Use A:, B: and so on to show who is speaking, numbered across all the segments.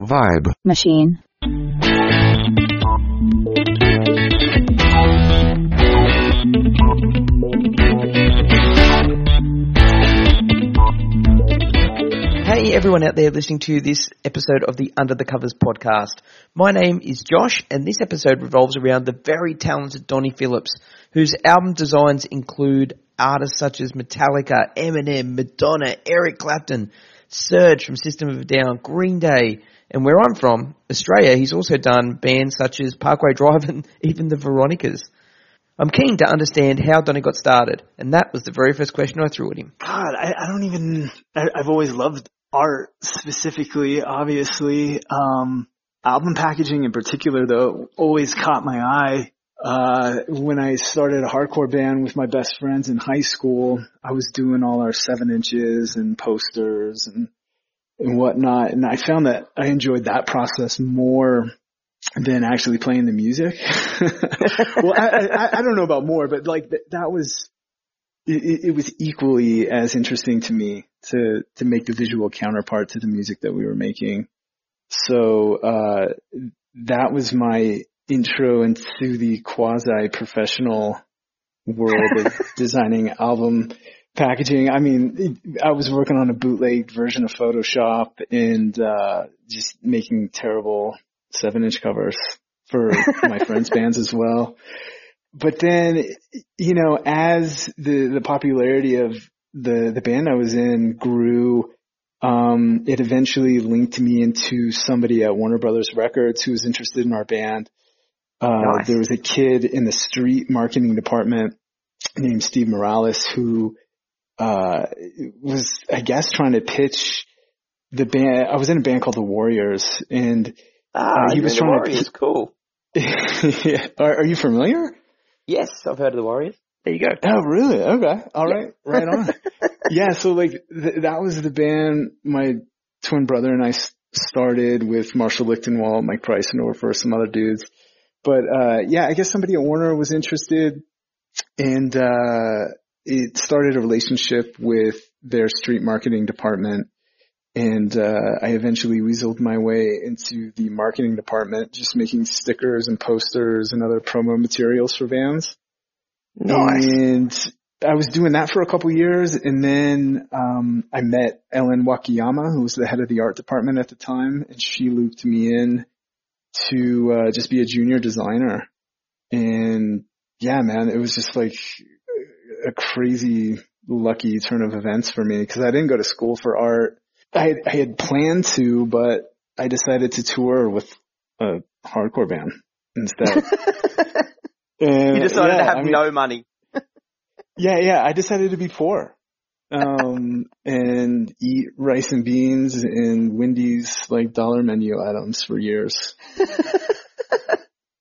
A: Vibe.
B: Machine.
C: Hey everyone out there listening to this episode of the Under the Covers podcast. My name is Josh and this episode revolves around the very talented Donnie Phillips, whose album designs include artists such as Metallica, Eminem, Madonna, Eric Clapton, Serge from System of a Down, Green Day, and where I'm from, Australia, he's also done bands such as Parkway Drive and even the Veronicas. I'm keen to understand how Donnie got started, and that was the very first question I threw at him.
D: God, I, I don't even. I, I've always loved art specifically. Obviously, um, album packaging in particular, though, always caught my eye. Uh, when I started a hardcore band with my best friends in high school, I was doing all our seven inches and posters and and whatnot, and I found that I enjoyed that process more than actually playing the music. well, I, I, I don't know about more, but like th- that was, it, it was equally as interesting to me to, to make the visual counterpart to the music that we were making. So, uh, that was my intro into the quasi professional world of designing album packaging. I mean, I was working on a bootleg version of Photoshop and, uh, just making terrible seven inch covers for my friends' bands as well. But then, you know, as the, the popularity of the, the band I was in grew, um, it eventually linked me into somebody at Warner Brothers Records who was interested in our band. Uh,
C: Nice.
D: there was a kid in the street marketing department named Steve Morales who, uh, was, I guess, trying to pitch the band. I was in a band called the Warriors and
C: Ah,
D: Uh, he
C: you're
D: was
C: the
D: trying to-
C: Warriors. Cool.
D: are, are you familiar?
C: Yes, I've heard of the Warriors. There you go.
D: Oh, really? Okay. All right. Right on. yeah. So like th- that was the band my twin brother and I s- started with Marshall Lichtenwalter, Mike Price and over some other dudes. But, uh, yeah, I guess somebody at Warner was interested and, uh, it started a relationship with their street marketing department. And, uh, I eventually weaseled my way into the marketing department, just making stickers and posters and other promo materials for vans.
C: Nice.
D: And I was doing that for a couple years and then um I met Ellen Wakayama, who was the head of the art department at the time, and she looped me in to uh just be a junior designer. And yeah, man, it was just like a crazy lucky turn of events for me because I didn't go to school for art. I I had planned to, but I decided to tour with a hardcore band instead. And,
C: you decided
D: yeah,
C: to have
D: I mean,
C: no money.
D: yeah, yeah. I decided to be poor. Um, and eat rice and beans and Wendy's like dollar menu items for years.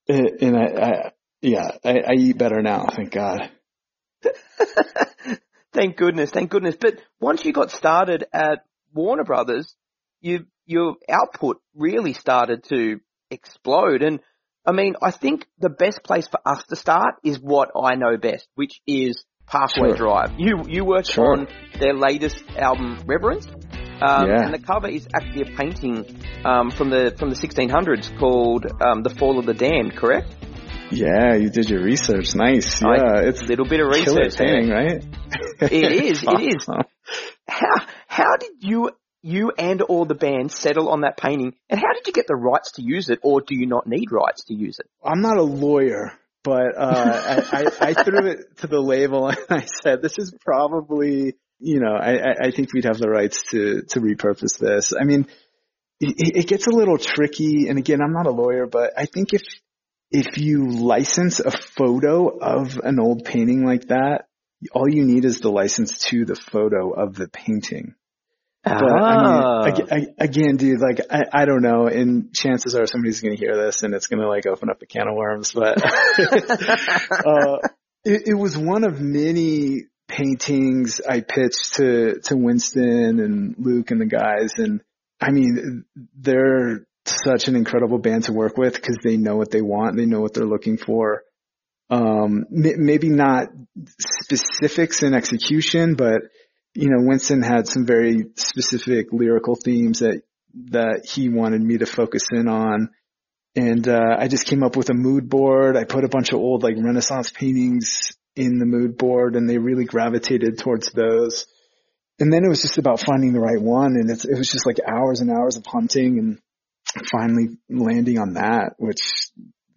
D: and and I, I yeah, I, I eat better now, thank God.
C: thank goodness, thank goodness. But once you got started at Warner Brothers, you your output really started to explode. And I mean, I think the best place for us to start is what I know best, which is Parkway
D: Sure.
C: Drive. You you worked
D: Sure.
C: on their latest album, Reverence. Um,
D: Yeah.
C: And the cover is actually a painting um, from the from the 1600s called um, "The Fall of the Damned." Correct?
D: Yeah, you did your research. Nice.
C: I-
D: Yeah, it's
C: a little bit of research. there.
D: painting, right?
C: It is, it is. How how did you you and all the band settle on that painting, and how did you get the rights to use it, or do you not need rights to use it?
D: I'm not a lawyer, but uh, I, I, I threw it to the label and I said, "This is probably, you know, I, I- I think we'd have the rights to to repurpose this." I mean, it, it gets a little tricky, and again, I'm not a lawyer, but I think if if you license a photo of an old painting like that, all you need is the license to the photo of the painting. But I
C: Ah.
D: mean, ag- again, dude, like, I, I don't know, and chances are somebody's gonna hear this and it's gonna like open up a can of worms, but, uh, it, it was one of many paintings I pitched to, to Winston and Luke and the guys, and I mean, they're such an incredible band to work with because they know what they want, they know what they're looking for. Um, maybe not specifics in execution, but you know, Winston had some very specific lyrical themes that that he wanted me to focus in on. And, uh, I just came up with a mood board. I put a bunch of old like Renaissance paintings in the mood board and they really gravitated towards those. And then it was just about finding the right one. And it was just like hours and hours of hunting and finally landing on that, which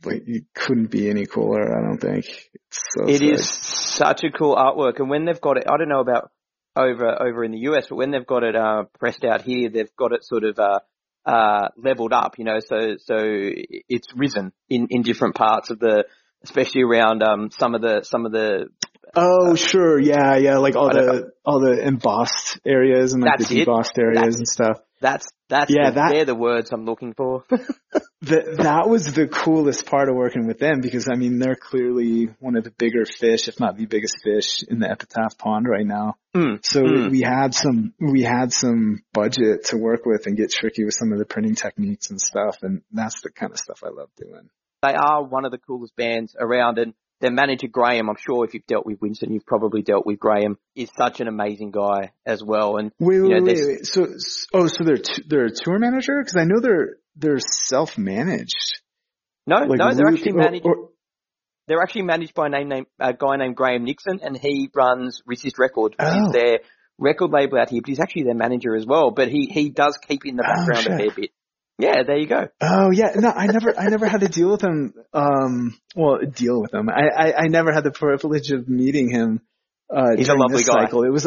D: like it couldn't be any cooler. I don't think.
C: It's so it is such a cool artwork. And when they've got it, I don't know about over over in the US, but when they've got it uh, pressed out here, they've got it sort of uh, uh, leveled up. You know, so so it's risen in in different parts of the, especially around um some of the some of the.
D: Oh sure, yeah, yeah, like all the all the embossed areas and like the debossed areas that's, and stuff.
C: That's that's yeah, the, that, they're the words I'm looking for.
D: that that was the coolest part of working with them because I mean they're clearly one of the bigger fish, if not the biggest fish in the epitaph pond right now. Mm. So mm. we had some we had some budget to work with and get tricky with some of the printing techniques and stuff, and that's the kind of stuff I love doing.
C: They are one of the coolest bands around, and their manager Graham, I'm sure if you've dealt with Winston, you've probably dealt with Graham, is such an amazing guy as well. And
D: wait, you know, wait, wait, wait, So, oh, so they're t- they're a tour manager because I know they're they're self managed.
C: No, like no, they're actually managed. Or, or, they're actually managed by a name, name a guy named Graham Nixon, and he runs Resist Records, which oh. is their record label out here. But he's actually their manager as well. But he he does keep in the oh, background oh, a fair bit. Yeah, there you go.
D: Oh yeah, no, I never, I never had to deal with him. Um, well, deal with him. I, I, I never had the privilege of meeting him. Uh, He's a lovely guy. Cycle. It was,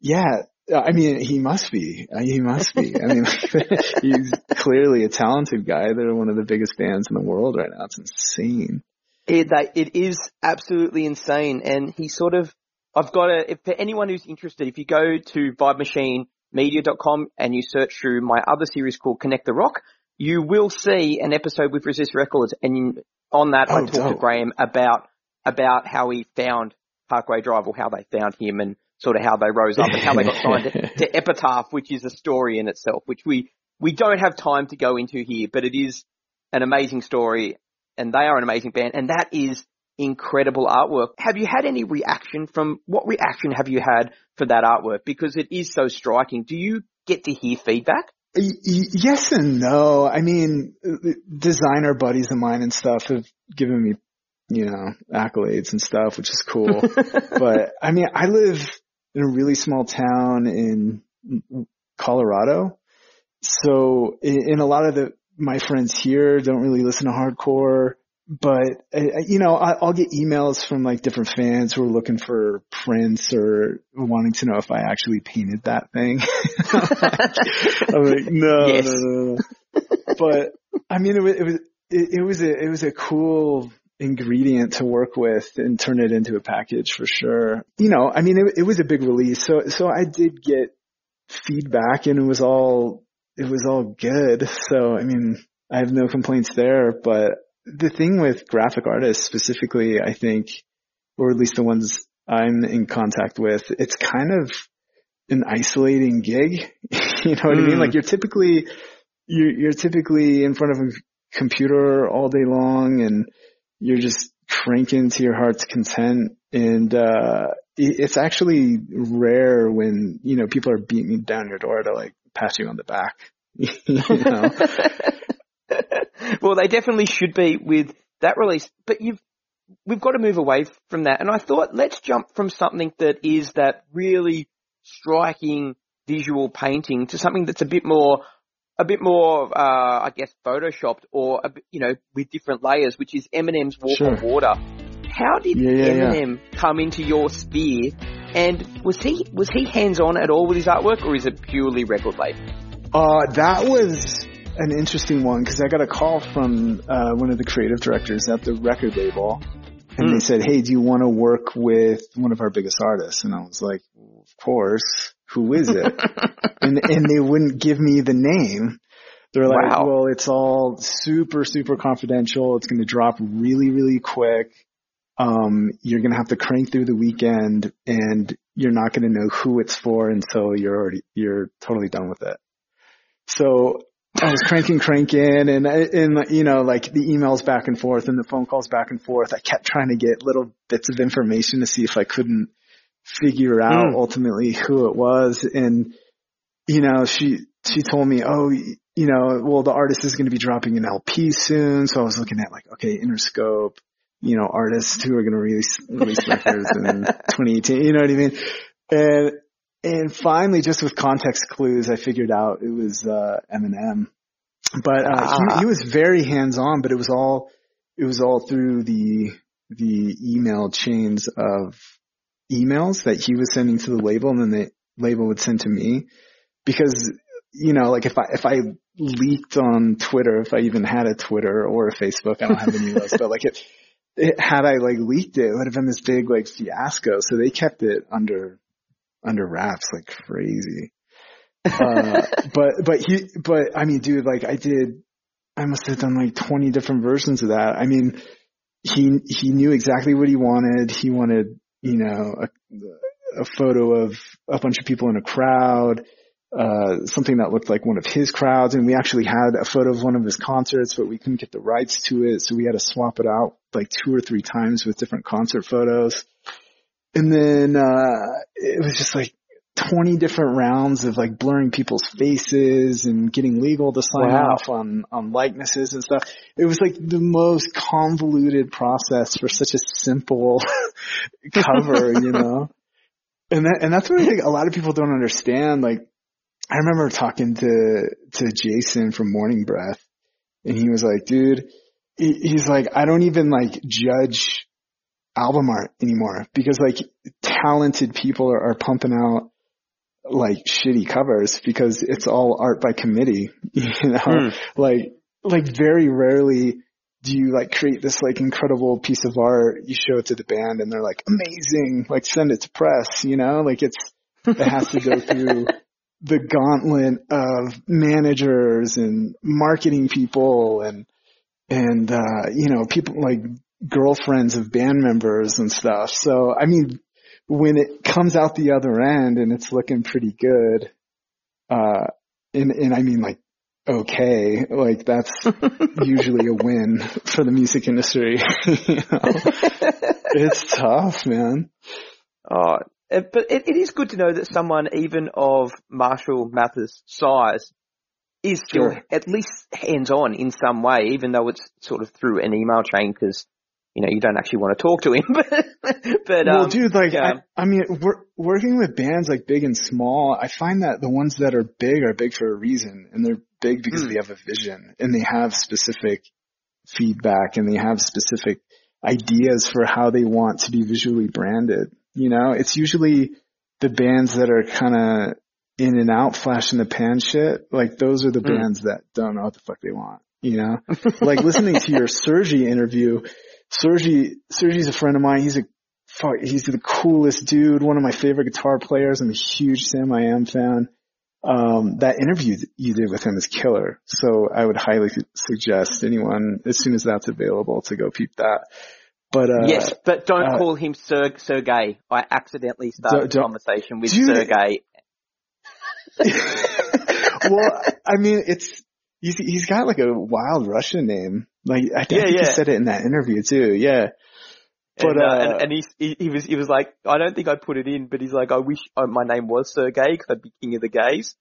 D: yeah. I mean, he must be. Uh, he must be. I mean, he's clearly a talented guy. They're one of the biggest bands in the world right now. It's insane.
C: It, it is absolutely insane. And he sort of, I've got a, if for anyone who's interested, if you go to Vibe Machine media.com and you search through my other series called Connect the Rock, you will see an episode with Resist Records and on that oh, I talked dope. to Graham about, about how he found Parkway Drive or how they found him and sort of how they rose up and how they got signed to, to Epitaph, which is a story in itself, which we, we don't have time to go into here, but it is an amazing story and they are an amazing band and that is incredible artwork. Have you had any reaction from, what reaction have you had for that artwork? Because it is so striking. Do you get to hear feedback?
D: Yes and no. I mean, designer buddies of mine and stuff have given me, you know, accolades and stuff, which is cool. but I mean, I live in a really small town in Colorado. So in a lot of the, my friends here don't really listen to hardcore but uh, uh, you know, I, will get emails from like different fans who are looking for prints or wanting to know if I actually painted that thing. I'm like, no, yes. no, no, no. But I mean, it was, it was, it, it was a, it was a cool ingredient to work with and turn it into a package for sure. You know, I mean, it, it was a big release. So, so I did get feedback and it was all, it was all good. So, I mean, I have no complaints there, but the thing with graphic artists specifically, I think, or at least the ones I'm in contact with, it's kind of an isolating gig. you know what mm. I mean? Like you're typically, you're, you're typically in front of a computer all day long and you're just cranking to your heart's content. And, uh, it's actually rare when, you know, people are beating down your door to like pat you on the back. you know?
C: well, they definitely should be with that release, but you've, we've got to move away from that. And I thought, let's jump from something that is that really striking visual painting to something that's a bit more, a bit more, uh, I guess, photoshopped or, a bit, you know, with different layers, which is Eminem's Walk sure. on Water. How did yeah, yeah, Eminem yeah. come into your sphere? And was he was he hands on at all with his artwork, or is it purely record label?
D: Uh, that was an interesting one because I got a call from uh, one of the creative directors at the record label, and mm. they hmm. said, "Hey, do you want to work with one of our biggest artists?" And I was like, well, "Of course. Who is it?" and and they wouldn't give me the name. They're like, wow. "Well, it's all super super confidential. It's going to drop really really quick. Um, you're going to have to crank through the weekend, and you're not going to know who it's for until you're already you're totally done with it." So I was cranking, cranking, and and you know, like the emails back and forth and the phone calls back and forth. I kept trying to get little bits of information to see if I couldn't figure out mm. ultimately who it was. And you know, she she told me, oh, you know, well, the artist is going to be dropping an LP soon. So I was looking at like, okay, Interscope, you know, artists who are going to release, release records in 2018, you know what I mean? And, and finally, just with context clues, I figured out it was, uh, Eminem. But, uh, he, he was very hands on, but it was all, it was all through the, the email chains of emails that he was sending to the label and then the label would send to me because you know, like if I, if I leaked on Twitter, if I even had a Twitter or a Facebook, I don't have any of those, but like it, it, had I like leaked it, it would have been this big like fiasco. So they kept it under, under wraps like crazy. uh, but, but he, but I mean, dude, like I did, I must have done like 20 different versions of that. I mean, he, he knew exactly what he wanted. He wanted, you know, a, a photo of a bunch of people in a crowd uh, something that looked like one of his crowds. And we actually had a photo of one of his concerts, but we couldn't get the rights to it. So we had to swap it out like two or three times with different concert photos. And then, uh, it was just like 20 different rounds of like blurring people's faces and getting legal to sign wow. off on, on likenesses and stuff. It was like the most convoluted process for such a simple cover, you know? And that, and that's what I think a lot of people don't understand. Like, I remember talking to, to Jason from Morning Breath and he was like, dude, he's like, I don't even like judge album art anymore because like talented people are, are pumping out like shitty covers because it's all art by committee, you know, mm. like, like very rarely do you like create this like incredible piece of art, you show it to the band and they're like, amazing, like send it to press, you know, like it's, it has to go through the gauntlet of managers and marketing people and and uh you know people like girlfriends of band members and stuff so i mean when it comes out the other end and it's looking pretty good uh and and i mean like okay like that's usually a win for the music industry you know? it's tough man
C: oh uh, but it, it is good to know that someone even of Marshall Mathers' size is still sure. at least hands-on in some way, even though it's sort of through an email chain because you know you don't actually want to talk to him. but
D: well,
C: um,
D: dude, like yeah. I, I, mean, we're, working with bands like big and small, I find that the ones that are big are big for a reason, and they're big because mm. they have a vision and they have specific feedback and they have specific ideas for how they want to be visually branded. You know, it's usually the bands that are kind of in and out, flash in the pan shit. Like those are the mm. bands that don't know what the fuck they want. You know, like listening to your Sergi interview. Sergi, Sergi's a friend of mine. He's a fuck. He's the coolest dude. One of my favorite guitar players. I'm a huge Samiam fan. Um, that interview you did with him is killer. So I would highly suggest anyone, as soon as that's available, to go peep that. But uh,
C: yes, but don't uh, call him Sir Sergey. I accidentally started a conversation with dude, Sergey.
D: well, I mean, it's he's he's got like a wild Russian name. Like I, think, yeah, yeah. he said it in that interview too. Yeah.
C: But, and, uh, uh, and, and he, he was he was like, I don't think I put it in, but he's like, I wish uh, my name was Sergey because I'd be king of the gays.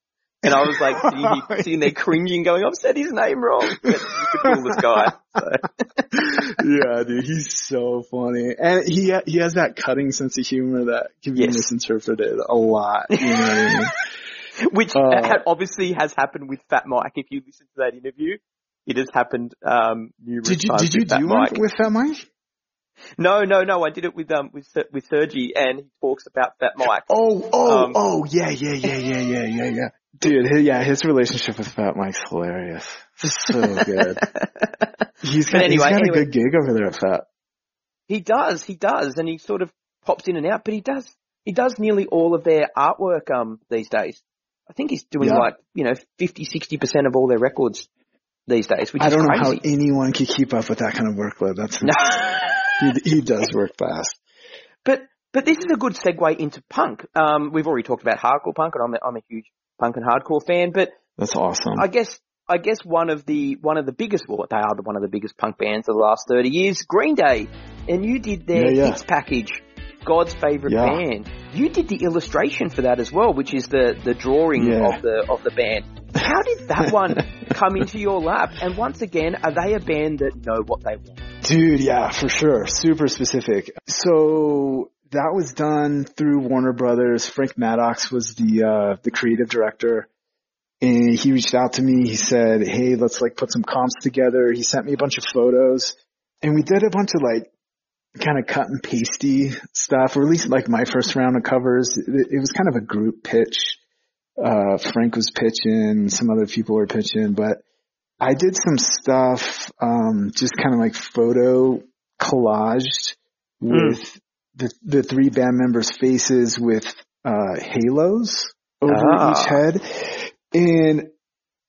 C: And I was like sitting, sitting there cringing going, I've said his name wrong. But you could fool this guy.
D: So. yeah, dude, he's so funny. And he, he has that cutting sense of humor that can be yes. misinterpreted a lot. You know what I mean?
C: Which uh, obviously has happened with Fat Mike. If you listen to that interview, it has happened, um, numerous
D: did you,
C: times.
D: Did you do one with Fat Mike?
C: No, no, no. I did it with um with with Sergi, and he talks about Fat Mike.
D: Oh, oh, um, oh, yeah, yeah, yeah, yeah, yeah, yeah, yeah. Dude, his, yeah, his relationship with Fat Mike's hilarious. So good. he's got, anyway, he's got anyway, a good gig over there at Fat.
C: He does, he does, and he sort of pops in and out, but he does, he does nearly all of their artwork um these days. I think he's doing yeah. like you know 50, 60 percent of all their records these days. Which
D: I don't
C: know
D: how anyone can keep up with that kind of workload. That's he, he does work fast.
C: But but this is a good segue into punk. Um, we've already talked about hardcore punk, and I'm a, I'm a huge punk and hardcore fan. But
D: that's awesome.
C: I guess I guess one of the one of the biggest well they are the, one of the biggest punk bands of the last thirty years, Green Day, and you did their yeah, yeah. hits package God's favorite
D: Yeah.
C: band. You did the illustration for that as well, which is the the drawing
D: Yeah.
C: of the of the band. How did that one come into your lap? And once again, are they a band that know what they want?
D: Dude, yeah, for sure. Super specific. So that was done through Warner Brothers. Frank Maddocks was the, uh, the creative director and he reached out to me. He said, Hey, let's like put some comps together. He sent me a bunch of photos and we did a bunch of like kind of cut and pasty stuff, or at least like my first round of covers. It, it was kind of a group pitch. Uh, Frank was pitching, some other people were pitching, but I did some stuff, um, just kind of like photo collaged with the, the three band members' faces with, uh, halos over
C: Ah.
D: each head. And,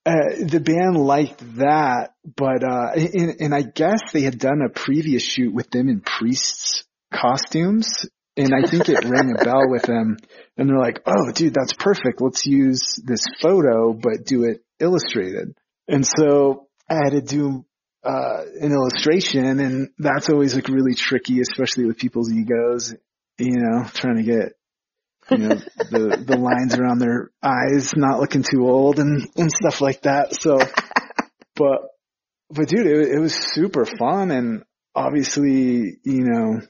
D: uh, the band liked that, but, uh, and, and I guess they had done a previous shoot with them in priests costumes. And I think it rang a bell with them and they're like, Oh, dude, that's perfect. Let's use this photo, but do it illustrated. And so I had to do uh, an illustration and that's always like really tricky, especially with people's egos, you know, trying to get, you know, the, the lines around their eyes, not looking too old and, and stuff like that. So, but, but dude, it, it was super fun and obviously, you know,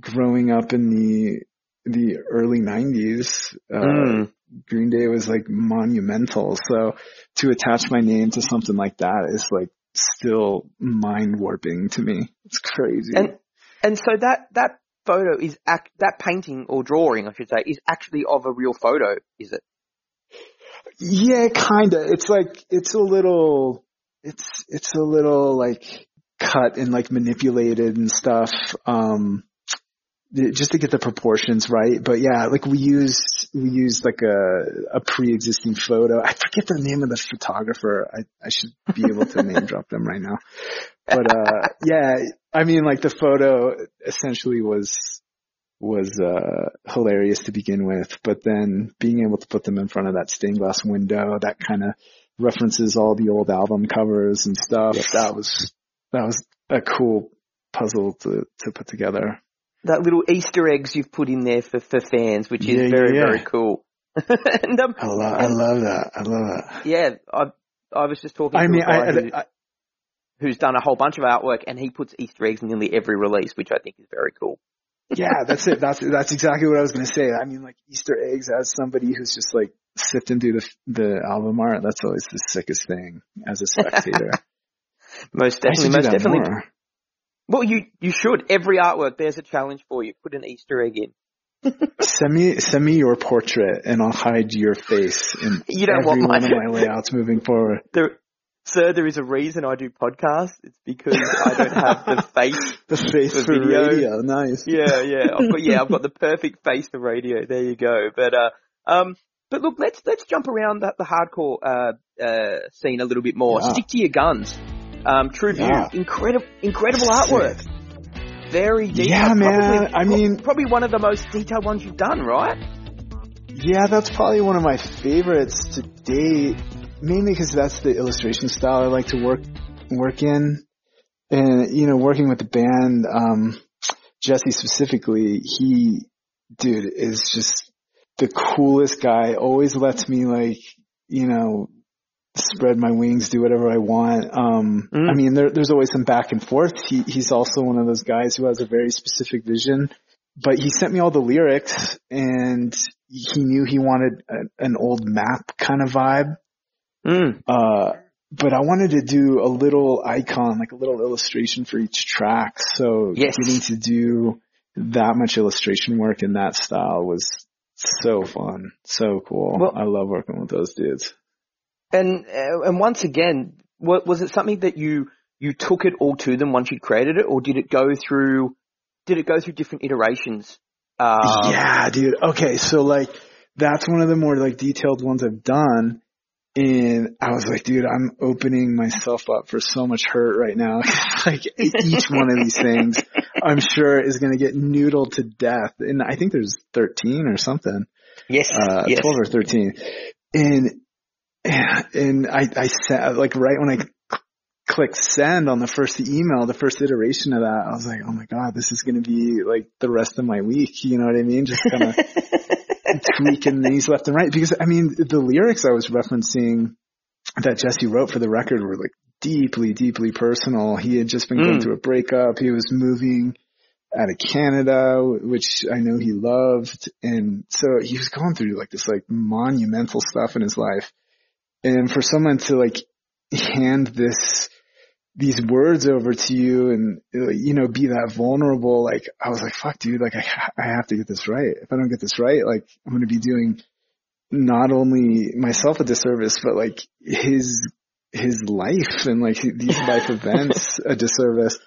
D: growing up in the, the early nineties, uh,
C: Mm.
D: Green Day was like monumental. So to attach my name to something like that is like still mind warping to me. It's crazy.
C: And and so that that photo is act that painting or drawing, I should say, is actually of a real photo, is it?
D: yeah, kinda. It's like, it's a little, it's, it's a little like cut and like manipulated and stuff. Um, just to get the proportions right. But yeah, like we used, we used like a, a pre-existing photo. I forget the name of the photographer. I, I should be able to name drop them right now. But, uh, yeah, I mean like the photo essentially was, was, uh, hilarious to begin with, but then being able to put them in front of that stained glass window that kind of references all the old album covers and stuff. That was, that was a cool puzzle to, to put together.
C: That little Easter eggs you've put in there for, for fans, which is
D: Yeah,
C: very,
D: yeah.
C: very cool. and um,
D: I love, I love that. I love that.
C: yeah, I I was just talking
D: I
C: to
D: mean, I,
C: who,
D: I,
C: who's done a whole bunch of artwork and he puts Easter eggs in nearly every release, which I think is very cool.
D: yeah, that's it. That's, that's exactly what I was going to say. I mean, like Easter eggs as somebody who's just like sifting through the, the album art. That's always the sickest thing as a spectator.
C: Most definitely, most definitely.
D: more.
C: Well, you you should. Every artwork, there's a challenge for you. Put an Easter egg in.
D: Send me, send me your portrait and I'll hide your face in
C: You don't
D: every
C: want
D: one of my layouts moving forward.
C: There, sir, there is a reason I do podcasts. It's because I don't have the face.
D: The face
C: For
D: for,
C: video.
D: radio. Nice.
C: Yeah, yeah. I've got yeah, I've got the perfect face for radio. There you go. But uh, um, but look, let's let's jump around the, the hardcore uh uh scene a little bit more.
D: Yeah.
C: Stick to your guns. Um, True View,
D: Yeah.
C: incredible, incredible artwork. Very detailed.
D: Yeah, man.
C: Probably,
D: I mean-
C: probably one of the most detailed ones you've done, right?
D: Yeah, that's probably one of my favorites to date. Mainly because that's the illustration style I like to work work in, and you know, working with the band, um, Jesse specifically, he, dude, is just the coolest guy. Always lets me like, you know, spread my wings, do whatever I want. Um,
C: Mm.
D: I mean, there, there's always some back and forth. He, he's also one of those guys who has a very specific vision. But he sent me all the lyrics, and he knew he wanted a, an old map kind of vibe.
C: Mm.
D: Uh, but I wanted to do a little icon, like a little illustration for each track. So
C: Yes.
D: getting to do that much illustration work in that style was so fun, so cool.
C: Well-
D: I love working with those dudes.
C: And uh, and once again, wa- was it something that you you took it all to them once you created it, or did it go through did it go through different iterations? Um,
D: yeah, dude. Okay, so like that's one of the more like detailed ones I've done. And I was like, dude, I'm opening myself up for so much hurt right now. like each one of these things, I'm sure is going to get noodled to death. And I think there's 13 or something,
C: Yes.
D: uh,
C: yes.
D: 12 or 13. And, and I, I said, like right when I clicked send on the first email, the first iteration of that, I was like, oh my god, this is going to be like the rest of my week. You know what I mean? Just kind of tweaking these left and right. Because I mean, the lyrics I was referencing that Jesse wrote for the record were like deeply, deeply personal. He had just been going
C: Mm.
D: through a breakup. He was moving out of Canada, which I know he loved. And so he was going through like this like monumental stuff in his life. And for someone to like hand this, these words over to you and, you know, be that vulnerable, like I was like, fuck dude, like I, I have to get this right. If I don't get this right, like I'm going to be doing not only myself a disservice, but like his, his life and like these life events a disservice.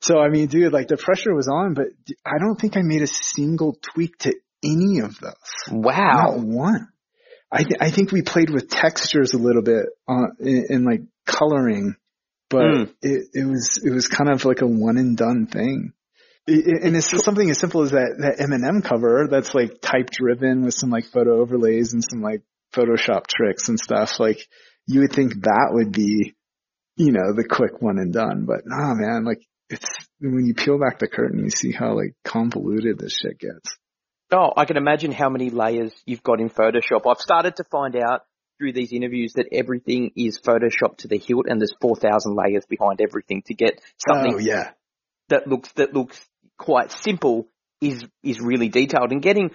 D: So I mean, dude, like the pressure was on, but I don't think I made a single tweak to any of those.
C: Wow.
D: Not one. I th- I think we played with textures a little bit uh, in, in like coloring, but
C: Mm.
D: it it was it was kind of like a one and done thing. It- and it's something as simple as that that Eminem cover that's like type driven with some like photo overlays and some like Photoshop tricks and stuff. Like you would think that would be, you know, the quick one and done, but nah, man, like it's when you peel back the curtain, you see how like convoluted this shit gets.
C: Oh, I can imagine how many layers you've got in Photoshop. I've started to find out through these interviews that everything is Photoshopped to the hilt and there's 4,000 layers behind everything to get something
D: Oh yeah,
C: that looks, that looks quite simple is, is really detailed and getting,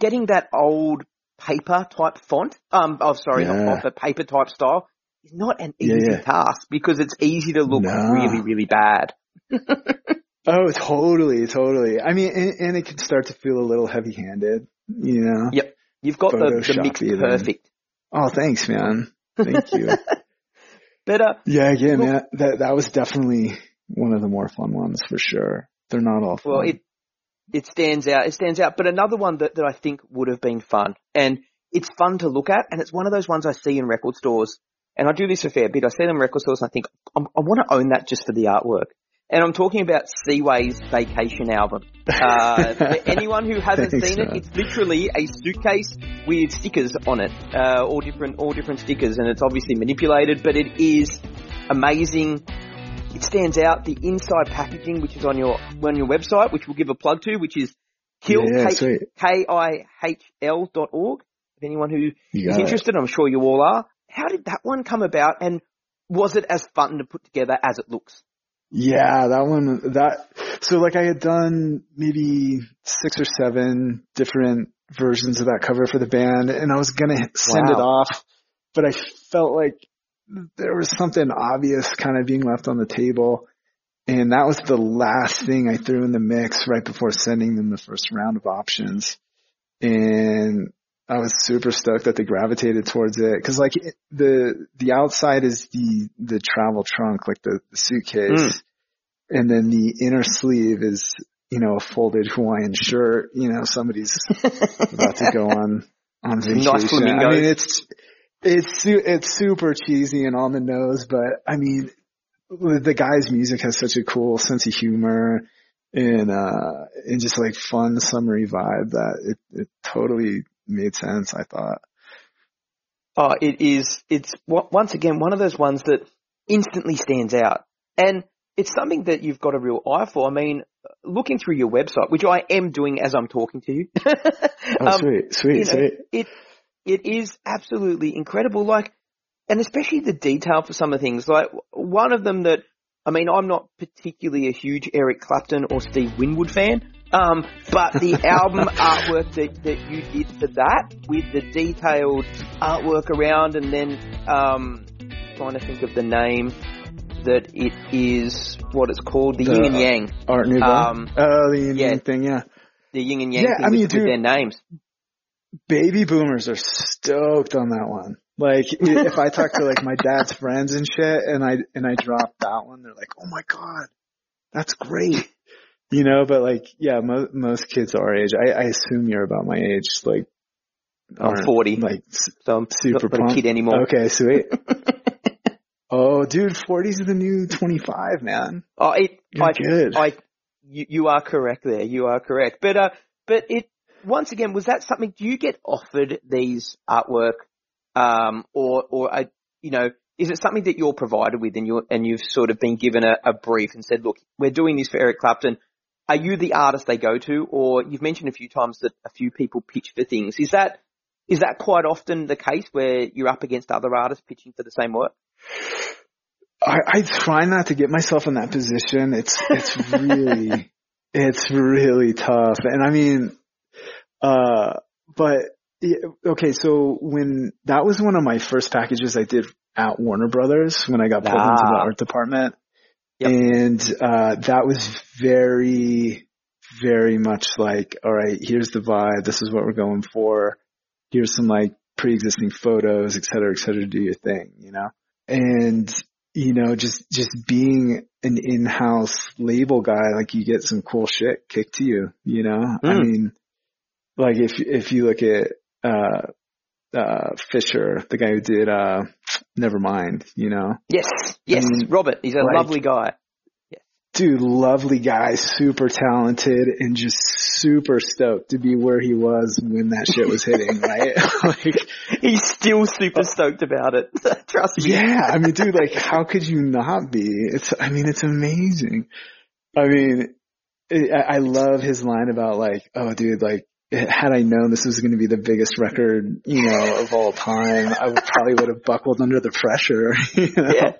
C: getting that old paper type font, um, oh sorry,
D: Yeah.
C: not the paper type style is not an easy
D: yeah.
C: task because it's easy to look
D: Nah.
C: really, really bad.
D: Oh, totally, totally. I mean, and, and it can start to feel a little heavy handed, you know?
C: Yep. You've got the, the mix perfect.
D: Oh, thanks, man. Thank you.
C: But, uh,
D: yeah, again,
C: Look-
D: man, that, that was definitely one of the more fun ones for sure. They're not all fun.
C: Well, it it stands out. It stands out. But another one that, that I think would have been fun, and it's fun to look at, and it's one of those ones I see in record stores, and I do this a fair bit. I see them in record stores, and I think I'm, I want to own that just for the artwork. And I'm talking about Seaway's vacation album. Uh, for anyone who hasn't
D: Thanks,
C: seen it,
D: man.
C: it's literally a suitcase with stickers on it, uh, all different, all different stickers, and it's obviously manipulated, but it is amazing. It stands out. The inside packaging, which is on your on your website, which we'll give a plug to, which is kill
D: Yeah,
C: k i h l dot org. If anyone who is
D: got it.
C: interested, I'm sure you all are. How did that one come about, and was it as fun to put together as it looks?
D: Yeah, that one, that, so like I had done maybe six or seven different versions of that cover for the band and I was gonna send it off, but I felt like there was something obvious kind of being left on the table. And that was the last thing I threw in the mix right before sending them the first round of options. And I was super stoked that they gravitated towards it. Cause like it- the, the outside is the, the travel trunk, like the, the suitcase.
C: Mm.
D: And then the inner sleeve is, you know, a folded Hawaiian shirt. You know, somebody's about to go on, on
C: Nice
D: vacation. I mean, it's, it's, it's super cheesy and on the nose, but I mean, the the guy's music has such a cool sense of humor and, uh, and just like fun summery vibe that it, it totally made sense, I thought.
C: Oh, it is. It's once again one of those ones that instantly stands out, and it's something that you've got a real eye for. I mean, looking through your website, which I am doing as I'm talking to you.
D: Oh,
C: um,
D: sweet, sweet,
C: you know,
D: sweet.
C: it it is absolutely incredible. Like, and especially the detail for some of the things. Like one of them that I mean, I'm not particularly a huge Eric Clapton or Steve Winwood fan. Um, but the album artwork that, that you did for that, with the detailed artwork around, and then um, trying to think of the name that it is, what it's called, the,
D: The-
C: Yin and Yang,
D: Art Nouveau.
C: um,
D: oh, the Indian
C: yeah.
D: thing, yeah.
C: the Yin and Yang
D: Yeah, I mean,
C: with, with their names.
D: baby boomers are stoked on that one. Like if I talk to like my dad's friends and shit and I, and I drop that one, they're like, Oh my God, that's great. You know, but like, yeah, mo- most kids our age, I, I assume you're about my age, like,
C: I'm 40,
D: like,
C: so I'm
D: super
C: not, not a kid anymore.
D: okay, sweet. oh, dude, 40's is the new 25, man.
C: Oh, it,
D: You're
C: I,
D: good.
C: I, you, you are correct there. You are correct. But, uh, but it, once again, was that something, do you get offered these artwork, um, or, or, uh, you know, is it something that you're provided with and you and you've sort of been given a, a brief and said, look, we're doing this for Eric Clapton. Are you the artist they go to, or you've mentioned a few times that a few people pitch for things? Is that is that quite often the case where you're up against other artists pitching for the same work?
D: I, I try not to get myself in that position. It's it's really it's really tough, and I mean, uh, but okay. So when that was one of my first packages I did at Warner Brothers when I got pulled ah. into the ah. art department, yep. and uh, that was very very much like, all right, here's the vibe. This is what we're going for here's some like pre-existing photos, et cetera, et cetera, do your thing, you know? And, you know, just, just being an in-house label guy, like you get some cool shit kicked to you, you know? Mm. I mean, like if, if you look at, uh, uh, Fisher, the guy who did, uh, Nevermind, you know?
C: Yes, yes, I mean, Robert. He's a like, lovely guy
D: dude, lovely guy, super talented, and just super stoked to be where he was when that shit was hitting, right?
C: like, he's still super stoked about it. Trust me.
D: Yeah, I mean, dude, like, how could you not be? It's, I mean, it's amazing. I mean, I love his line about like, oh, dude, like, had I known this was going to be the biggest record, you know, of all time, I would probably would have buckled under the pressure. You know? Yeah.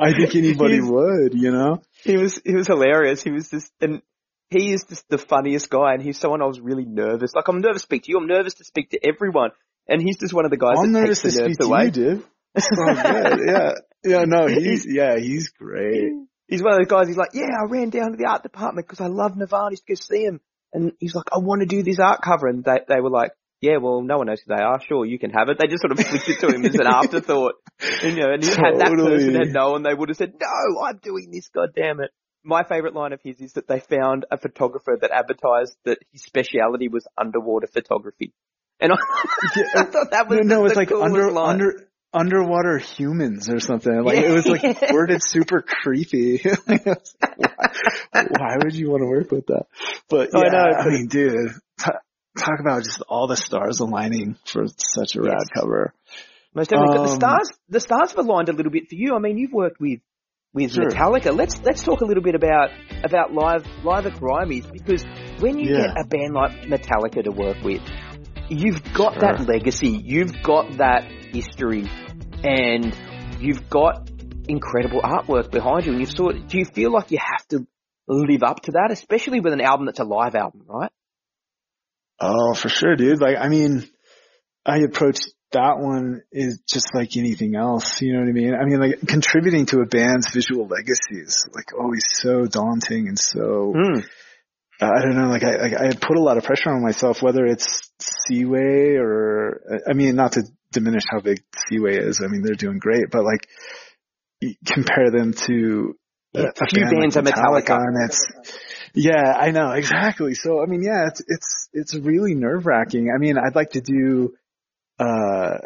D: I think anybody would, you know
C: he was he was hilarious. He was just and he is just the funniest guy, and he's someone I was really nervous. Like I'm nervous to speak to you. I'm nervous to speak to everyone, and he's just one of the guys. I'm that nervous takes to speak away.
D: to you, dude. Oh, good. yeah, yeah. No, he's yeah, he's great.
C: He's one of those guys. He's like, yeah, I ran down to the art department because I love Nirvana to go see him, and he's like, I want to do this art cover, and they they were like, yeah, well, no one knows who they are. Sure, you can have it. They just sort of flicked it to him as an afterthought. And, you know, and totally. had that person had known, they would have said, no, I'm doing this, God damn it. My favorite line of his is that they found a photographer that advertised that his speciality was underwater photography. And I, yeah, I thought that was no, no it's like under, line.
D: under, underwater humans or something. Like it was like worded super creepy. why, why, would you want to work with that? But yeah, I, know, I mean, dude, talk about just all the stars aligning for such a yes. rad cover.
C: Most definitely. Um, the stars, the stars have aligned a little bit for you. I mean, you've worked with with sure. Metallica. Let's let's talk a little bit about about live live at Grimey's because when you yeah. get a band like Metallica to work with, you've got sure. that legacy, you've got that history, and you've got incredible artwork behind you. And you've sort. Do you feel like you have to live up to that, especially with an album that's a live album, right?
D: Oh, for sure, dude. Like, I mean, I approach that one is just like anything else. You know what I mean? I mean, like contributing to a band's visual legacy is like always so daunting and so, mm. I don't know, like I, like I put a lot of pressure on myself, whether it's Seaway or, I mean, not to diminish how big Seaway is. I mean, they're doing great, but like compare them to
C: yeah, a, a few band bands like Metallica, Metallica
D: and it's, yeah, I know exactly. So I mean, yeah, it's it's it's really nerve wracking. I mean, I'd like to do, uh,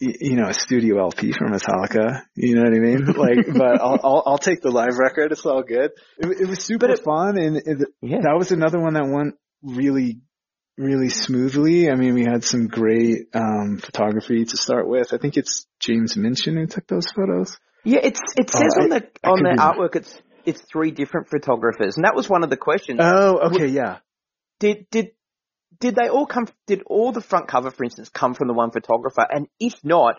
D: you know, a studio LP for Metallica. You know what I mean? Like, but I'll, I'll, I'll take the live record. It's all good. It, it was super it, fun, and it, yeah. that was another one that went really, really smoothly. I mean, we had some great um, photography to start with. I think it's James Minchin who took those photos.
C: Yeah, it's it says uh, on the I, on I the artwork it's it's three different photographers, and that was one of the questions.
D: Oh, okay, yeah.
C: Did did did they all come? Did all the front cover, for instance, come from the one photographer? And if not,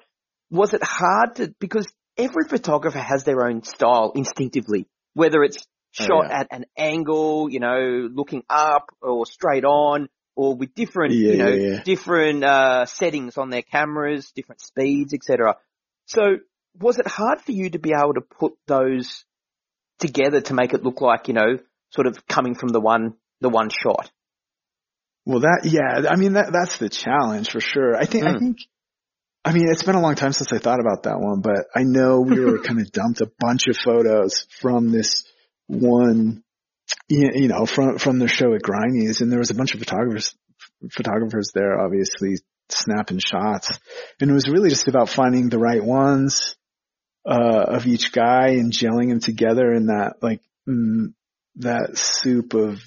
C: was it hard to because every photographer has their own style instinctively, whether it's oh, shot oh, yeah. at an angle, you know, looking up or straight on, or with different, yeah, you know, yeah, different uh, settings on their cameras, different speeds, etc. So, was it hard for you to be able to put those together to make it look like, you know, sort of coming from the one, the one shot.
D: Well, that, yeah, I mean, that, that's the challenge for sure. I think, mm. I hmm. think, I mean, it's been a long time since I thought about that one, but I know we were kind of dumped a bunch of photos from this one, you know, from, from the show at Grimey's and there was a bunch of photographers, photographers there, obviously snapping shots. And it was really just about finding the right ones, uh, of each guy and gelling them together in that like mm, that soup of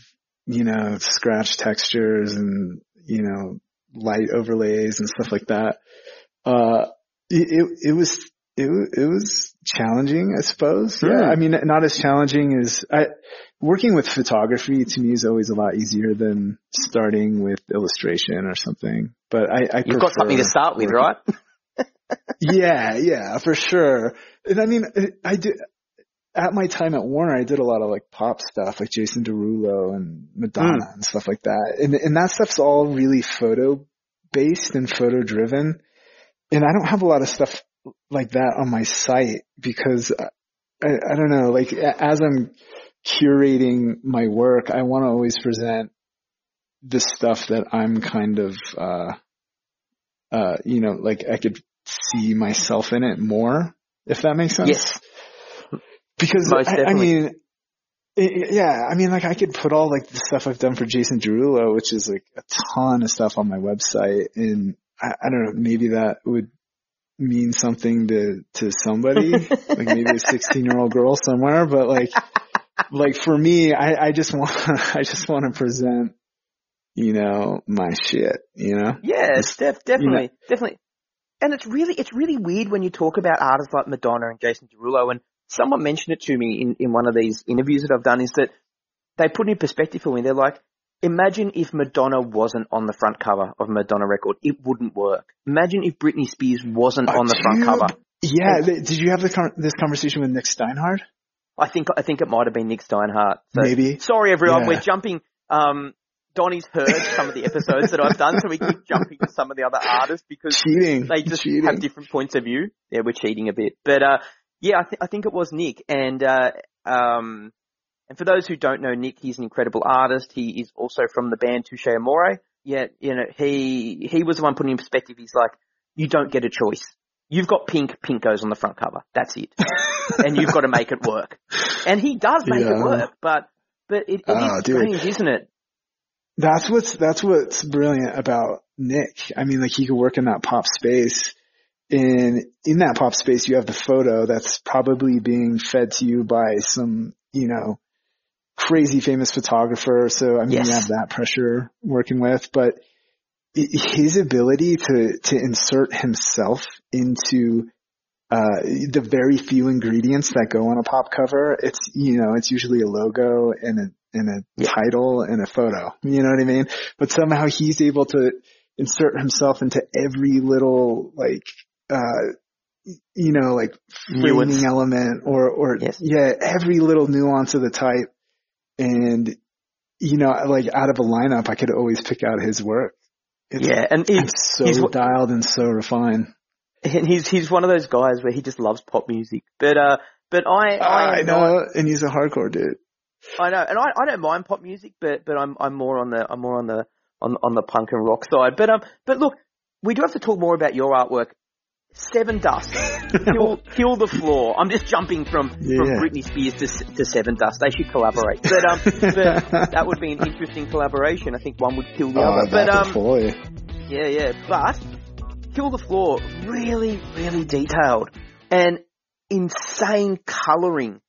D: you know scratch textures and you know light overlays and stuff like that. Uh, it, it, it was it it was challenging, I suppose. Yeah. I mean, not as challenging as I working with photography to me is always a lot easier than starting with illustration or something. But I, I
C: You've got something to start with, right?
D: yeah, yeah, for sure. And I mean, uh, I did at my time at Warner, I did a lot of like pop stuff, like Jason Derulo and Madonna hmm. and stuff like that. And and that stuff's all really photo based and photo driven. And I don't have a lot of stuff like that on my site because I, I don't know, like as I'm curating my work, I want to always present the stuff that I'm kind of, uh, uh, you know, like I could see myself in it more, if that makes sense.
C: Yes.
D: Because I, I mean, i- i- yeah, I mean, like I could put all like the stuff I've done for Jason Derulo, which is like a ton of stuff on my website, and I, I don't know, maybe that would mean something to to somebody, like maybe a 16 year old girl somewhere, but like, like for me, I, I just want, I just want to present, you know, my shit, you know. Yes,
C: def- definitely, definitely. And it's really, it's really weird when you talk about artists like Madonna and Jason Derulo. And someone mentioned it to me in, in one of these interviews that I've done is that they put in perspective for me. They're like, imagine if Madonna wasn't on the front cover of a Madonna record, it wouldn't work. Imagine if Britney Spears wasn't
D: Oh,
C: on the front
D: dude.
C: cover.
D: Yeah, did you have the con- this conversation with Nick Steinhardt?
C: I think, I think it might have been Nick Steinhardt. So,
D: Maybe.
C: Sorry everyone,
D: Yeah.
C: we're jumping, um, Donnie's heard some of the episodes that I've done, so we keep jumping to some of the other artists because
D: Cheating.
C: they just
D: Cheating.
C: have different points of view. Yeah, we're cheating a bit, but uh, yeah, I, th- I think it was Nick, and uh, um, and for those who don't know Nick, he's an incredible artist. He is also from the band Touché Amoré. Yeah, you know, he he was the one putting in perspective. He's like, you don't get a choice. You've got pink, pink goes on the front cover. That's it, and you've got to make it work. And he does make it work, but but it, it
D: Oh,
C: is ah,
D: dude.
C: strange, isn't it?
D: That's what's that's what's brilliant about Nick. I mean, like he could work in that pop space, and in that pop space, you have the photo that's probably being fed to you by some, you know, crazy famous photographer. So I mean,
C: Yes.
D: you have that pressure working with, but his ability to to insert himself into uh, the very few ingredients that go on a pop cover. It's, you know, it's usually a logo and a, and a
C: Yeah.
D: title and a photo. You know what I mean? But somehow he's able to insert himself into every little, like, uh, you know, like framing element or, or,
C: Yes.
D: yeah, every little nuance of the type. And, you know, like out of a lineup, I could always pick out his work. It's,
C: yeah, and
D: it's so
C: he's
D: dialed and so refined.
C: and he's he's one of those guys where he just loves pop music. But uh, but I I,
D: I
C: am not-
D: know, and he's a hardcore dude.
C: I know, and I, I don't mind pop music, but but I'm I'm more on the I'm more on the on on the punk and rock side. But um, but look, we do have to talk more about your artwork. Sevendust, kill kill the flaw. I'm just jumping from from Britney Spears to to Sevendust. They should collaborate. But um, but that would be an interesting collaboration. I think one would kill the
D: oh,
C: other. But um,
D: boy.
C: yeah, yeah. But Kill the Flaw, really, really detailed and insane colouring.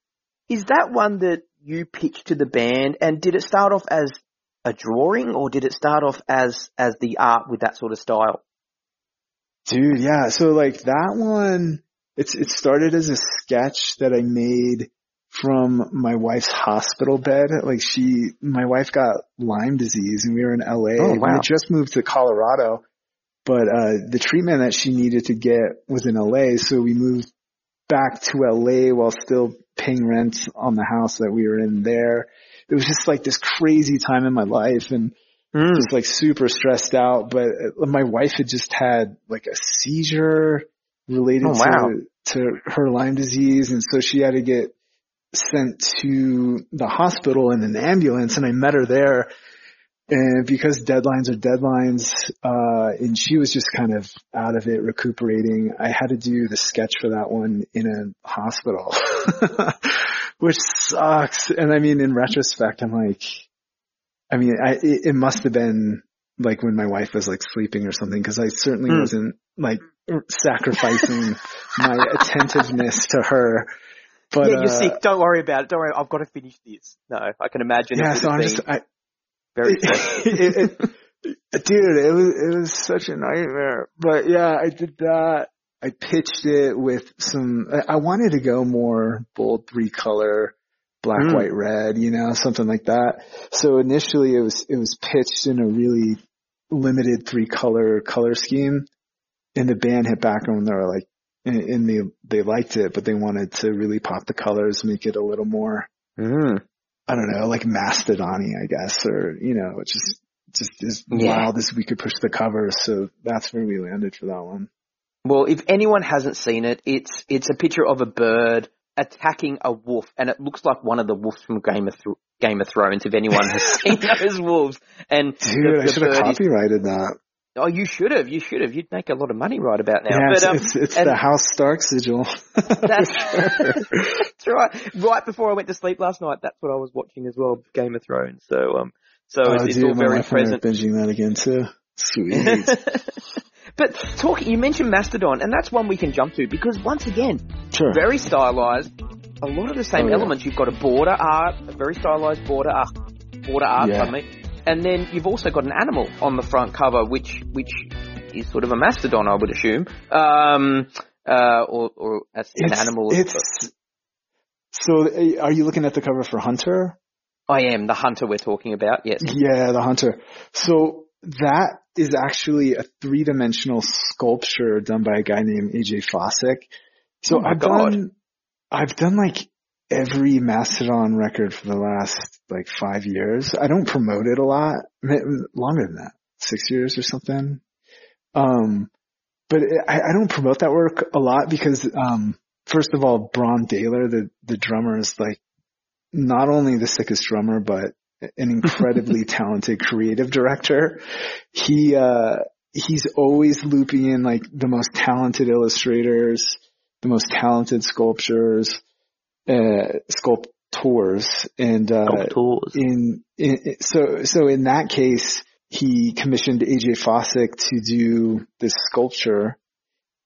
C: Is that one that you pitched to the band and did it start off as a drawing or did it start off as, as the art with that sort of style?
D: Dude, yeah. So like that one, it's, it started as a sketch that I made from my wife's hospital bed. Like she, my wife got Lyme disease and we were in LA.
C: Oh,
D: We
C: wow.
D: had just moved to Colorado, but, uh, the treatment that she needed to get was in LA. So we moved back to LA while still paying rent on the house that we were in there. It was just like this crazy time in my life and
C: Mm.
D: just like super stressed out, but uh, my wife had just had like a seizure related
C: Oh, wow.
D: to, to her Lyme disease. And so she had to get sent to the hospital in an ambulance and I met her there. And because deadlines are deadlines, uh, and she was just kind of out of it recuperating, I had to do the sketch for that one in a hospital, which sucks. And I mean, in retrospect, I'm like, I mean, I, it, it must have been like when my wife was like sleeping or something because I certainly
C: Hmm.
D: wasn't like sacrificing my attentiveness to her. But
C: yeah, you're
D: uh,
C: sick. Don't worry about it. Don't worry. I've got to finish this. No, I can imagine.
D: yeah,
C: it
D: so I'm just, I,
C: very stressful.
D: it, it, dude, it was it was such a nightmare. But yeah, I did that, I pitched it with some, I wanted to go more bold three color, black, mm. white, red, you know, something like that. So initially it was, it was pitched in a really limited three color color scheme and the band hit back on they were like, and they, they liked it, but they wanted to really pop the colors, make it a little more, mm. I don't know, like Mastodon I guess, or, you know, just, just as yeah. wild as we could push the cover. So that's where we landed for that one.
C: Well, if anyone hasn't seen it, it's it's a picture of a bird attacking a wolf, and it looks like one of the wolves from Game of Th- Game of Thrones. If anyone has seen those wolves, and
D: dude, the, I should have copyrighted is, that.
C: Oh, you should have. You should have. You'd make a lot of money right about now.
D: Yeah, but, um, it's, it's the House Stark sigil.
C: that's, that's right. Right before I went to sleep last night, that's what I was watching as well, Game of Thrones. So, um, so oh, it's, it's dude, all very present.
D: Binging that again too. Sweet.
C: But talking, you mentioned Mastodon, and that's one we can jump to because once again, sure. very stylized. A lot of the same oh, yeah. elements. You've got a border art, a very stylized border art, border art. Yeah. Pardon me. And then you've also got an animal on the front cover, which which is sort of a mastodon, I would assume, um, uh, or or as an animal.
D: It's so. Are you looking at the cover for Hunter?
C: I am the hunter we're talking about. Yes.
D: Yeah, the hunter. So that is actually a three dimensional sculpture done by a guy named AJ Fosik. So oh I've God. done, I've done like every Mastodon record for the last like five years. I don't promote it a lot, longer than that, six years or something. Um, but I, I don't promote that work a lot because, um, first of all, Brann Dailor, the, the drummer is like not only the sickest drummer, but an incredibly talented creative director. He, uh, he's always looping in like the most talented illustrators, the most talented sculptures, uh, sculptors and, uh,
C: sculptors.
D: In, in, so, so in that case, he commissioned AJ Fosik to do this sculpture.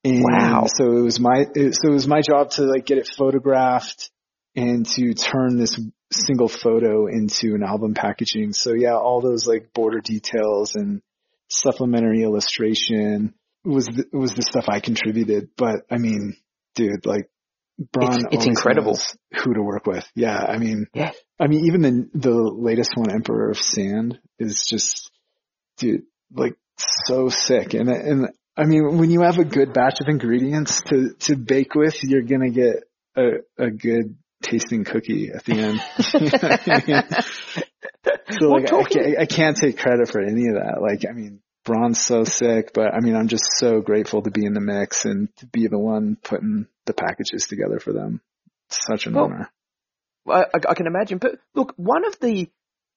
D: And wow. so it was my, so it was my job to like get it photographed and to turn this single photo into an album packaging. So yeah, all those like border details and supplementary illustration was the, was the stuff I contributed. But I mean, dude, like Brann,
C: it's, it's incredible
D: who to work with. Yeah, I mean, yeah. I mean, even the the latest one, Emperor of Sand, is just, dude, like so sick. And and I mean, when you have a good batch of ingredients to to bake with, you're gonna get a a good tasting cookie at the end. so like, I, can't, I can't take credit for any of that. Like, I mean, Brann's so sick, but I mean, I'm just so grateful to be in the mix and to be the one putting the packages together for them. It's such an well, honor.
C: I, I, can imagine. But look, one of the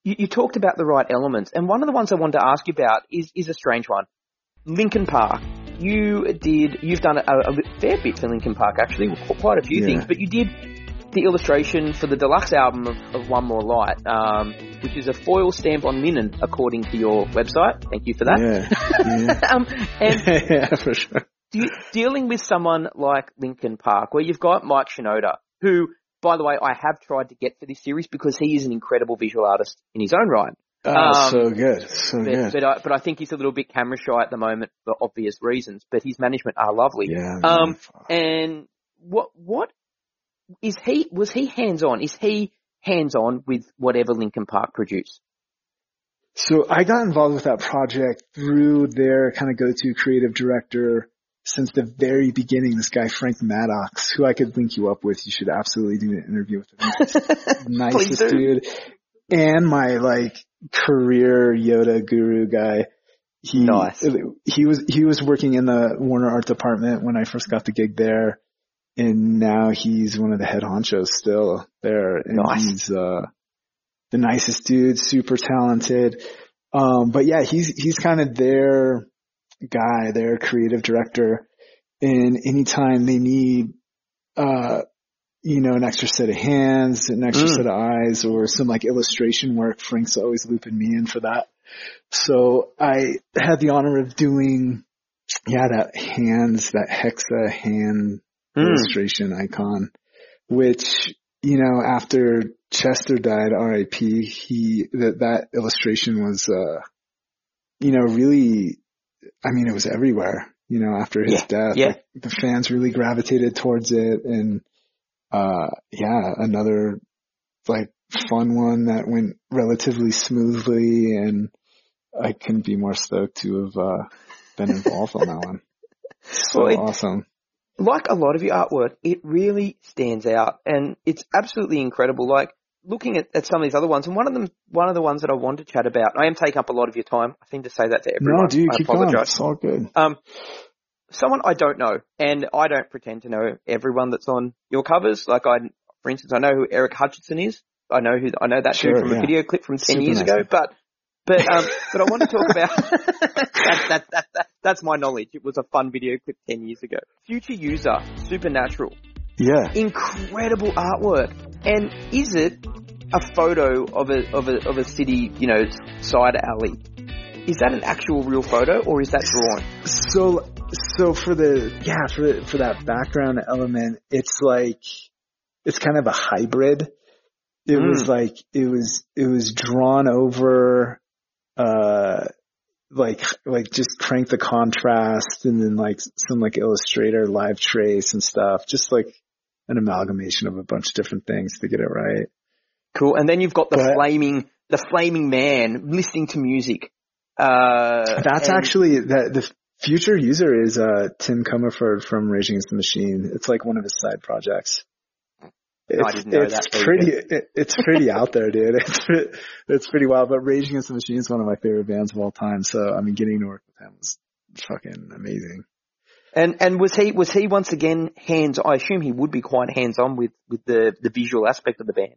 C: you, you, talked about the right elements, and one of the ones I wanted to ask you about is is a strange one. Linkin Park. You did. You've done a, a fair bit for Linkin Park, actually, quite a few yeah. things. But you did the illustration for the deluxe album of, of One More Light, um, which is a foil stamp on linen, according to your website. Thank you for that.
D: Yeah, yeah. um,
C: and
D: yeah for sure.
C: De- dealing with someone like Linkin Park, where you've got Mike Shinoda, who, by the way, I have tried to get for this series because he is an incredible visual artist in his own right.
D: Oh, um, so good, so
C: but,
D: good.
C: But I, but I think he's a little bit camera shy at the moment for obvious reasons. But his management are lovely.
D: Yeah.
C: Um, and what what is he was he hands on? Is he hands on with whatever Linkin Park produce?
D: So I got involved with that project through their kind of go-to creative director since the very beginning. This guy Frank Maddocks, who I could link you up with. You should absolutely do an interview with him. Nicest dude, and my like career Yoda guru guy. He,
C: nice.
D: he was, he was working in the Warner art department when I first got the gig there and now he's one of the head honchos still there. And nice. he's, uh, the nicest dude, super talented. Um, but yeah, he's, he's kind of their guy, their creative director. And anytime they need, uh, you know, an extra set of hands, an extra mm. set of eyes, or some like illustration work, Frank's always looping me in for that. So I had the honor of doing, yeah, that hands, that hexa hand mm. illustration icon, which, you know, after Chester died, RIP, he, that, that illustration was, uh, you know, really, I mean, it was everywhere. you know, after his
C: Yeah,
D: death.
C: yeah.
D: Like, the fans really gravitated towards it and, uh, yeah, another like fun one that went relatively smoothly and I couldn't be more stoked to have, uh, been involved on that one. So
C: Well, it-
D: awesome.
C: Like a lot of your artwork, it really stands out and it's absolutely incredible. Like looking at, at some of these other ones, and one of them, one of the ones that I wanted to chat about, I am taking up a lot of your time. I seem to say that to everyone.
D: No, dude,
C: I
D: keep going.
C: apologize.
D: It's all good.
C: Um, someone I don't know, and I don't pretend to know everyone that's on your covers. Like I, for instance, I know who Eric Hutchinson is. I know who I know that
D: Sure,
C: dude from
D: yeah.
C: a video clip from ten
D: Super
C: years
D: nice
C: ago. But but um, but I want to talk about that, that, that, that, that's my knowledge. It was a fun video clip ten years ago. Future user, supernatural,
D: Yeah.
C: incredible artwork. And is it a photo of a of a of a city, you know, side alley? Is that an actual real photo or is that drawn?
D: So, so for the, yeah, for, the, for that background element, it's like, it's kind of a hybrid. It
C: Mm.
D: was like, it was, it was drawn over, uh, like, like just crank the contrast and then like some like illustrator live trace and stuff, just like an amalgamation of a bunch of different things to get it right.
C: Cool. And then you've got the
D: But-
C: flaming, the flaming man listening to music. Uh,
D: That's
C: and-
D: actually that the future user is uh Tim Commerford from raging Against the Machine. It's like one of his side projects.
C: No,
D: It's, it's
C: that. There you
D: pretty. It, it's pretty out there, dude. It's it's pretty wild. But Rage Against the Machine is one of my favorite bands of all time. So I mean, getting to work with him was fucking amazing.
C: And and was he was he once again hands? I assume he would be quite hands on with with the the visual aspect of the band.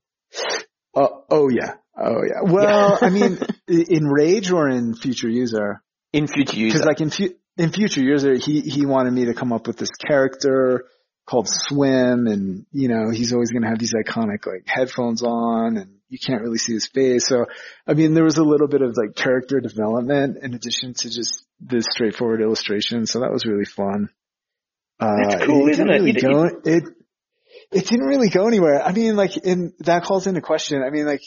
D: Oh, oh yeah, oh yeah. Well, I mean, in Rage or in Future User,
C: In future user,
D: because like in fu- in Future User, he he wanted me to come up with this character called Swim, and you know he's always going to have these iconic like headphones on, and you can't really see his face. So, I mean, there was a little bit of like character development in addition to just the straightforward illustration. So that was really fun. Uh,
C: That's cool,
D: it
C: isn't
D: didn't
C: it?
D: Really
C: You-
D: go, it it didn't really go anywhere. I mean, like, in that calls into question. I mean, like,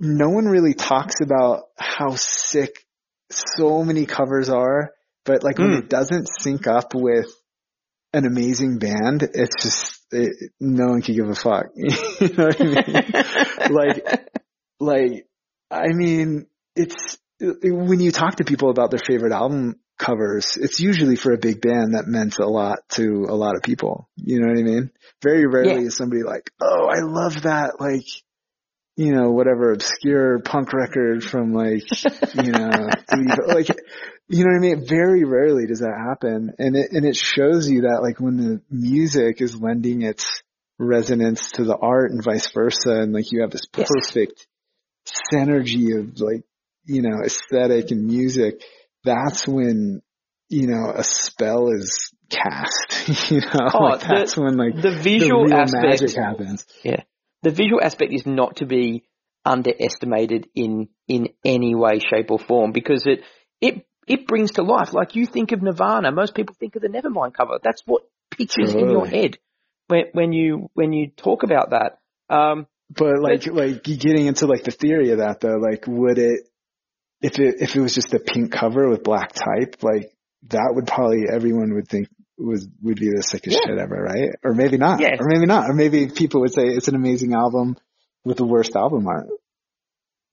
D: no one really talks about how sick so many covers are, but like when
C: Mm.
D: it doesn't sync up with an amazing band, it's just it, no one can give a fuck. you know what I mean? like, like, I mean, it's when you talk to people about their favorite album covers, it's usually for a big band that meant a lot to a lot of people. You know what I mean? Very rarely
C: Yeah.
D: is somebody like, "Oh, I love that," like, you know, whatever obscure punk record from like, you know, like, you know what I mean? Very rarely does that happen, and it and it shows you that like when the music is lending its resonance to the art and vice versa, and like you have this
C: Yes.
D: perfect synergy of like, you know, aesthetic and music. That's when you know a spell is cast. you know,
C: Oh,
D: like
C: the-
D: that's when like
C: the visual
D: the
C: aspect.
D: magic happens.
C: The visual aspect is not to be underestimated in in any way, shape, or form because it it it brings to life. Like you think of Nirvana, most people think of the Nevermind cover. That's what pictures in your head when when you when you talk about that. Um,
D: But like, like getting into like the theory of that though, like would it, if it, if it was just a pink cover with black type, like that would probably everyone would think was, would be the sickest
C: Yeah.
D: shit ever, right? Or maybe not.
C: Yeah.
D: Or maybe not. Or maybe people would say it's an amazing album with the worst album art.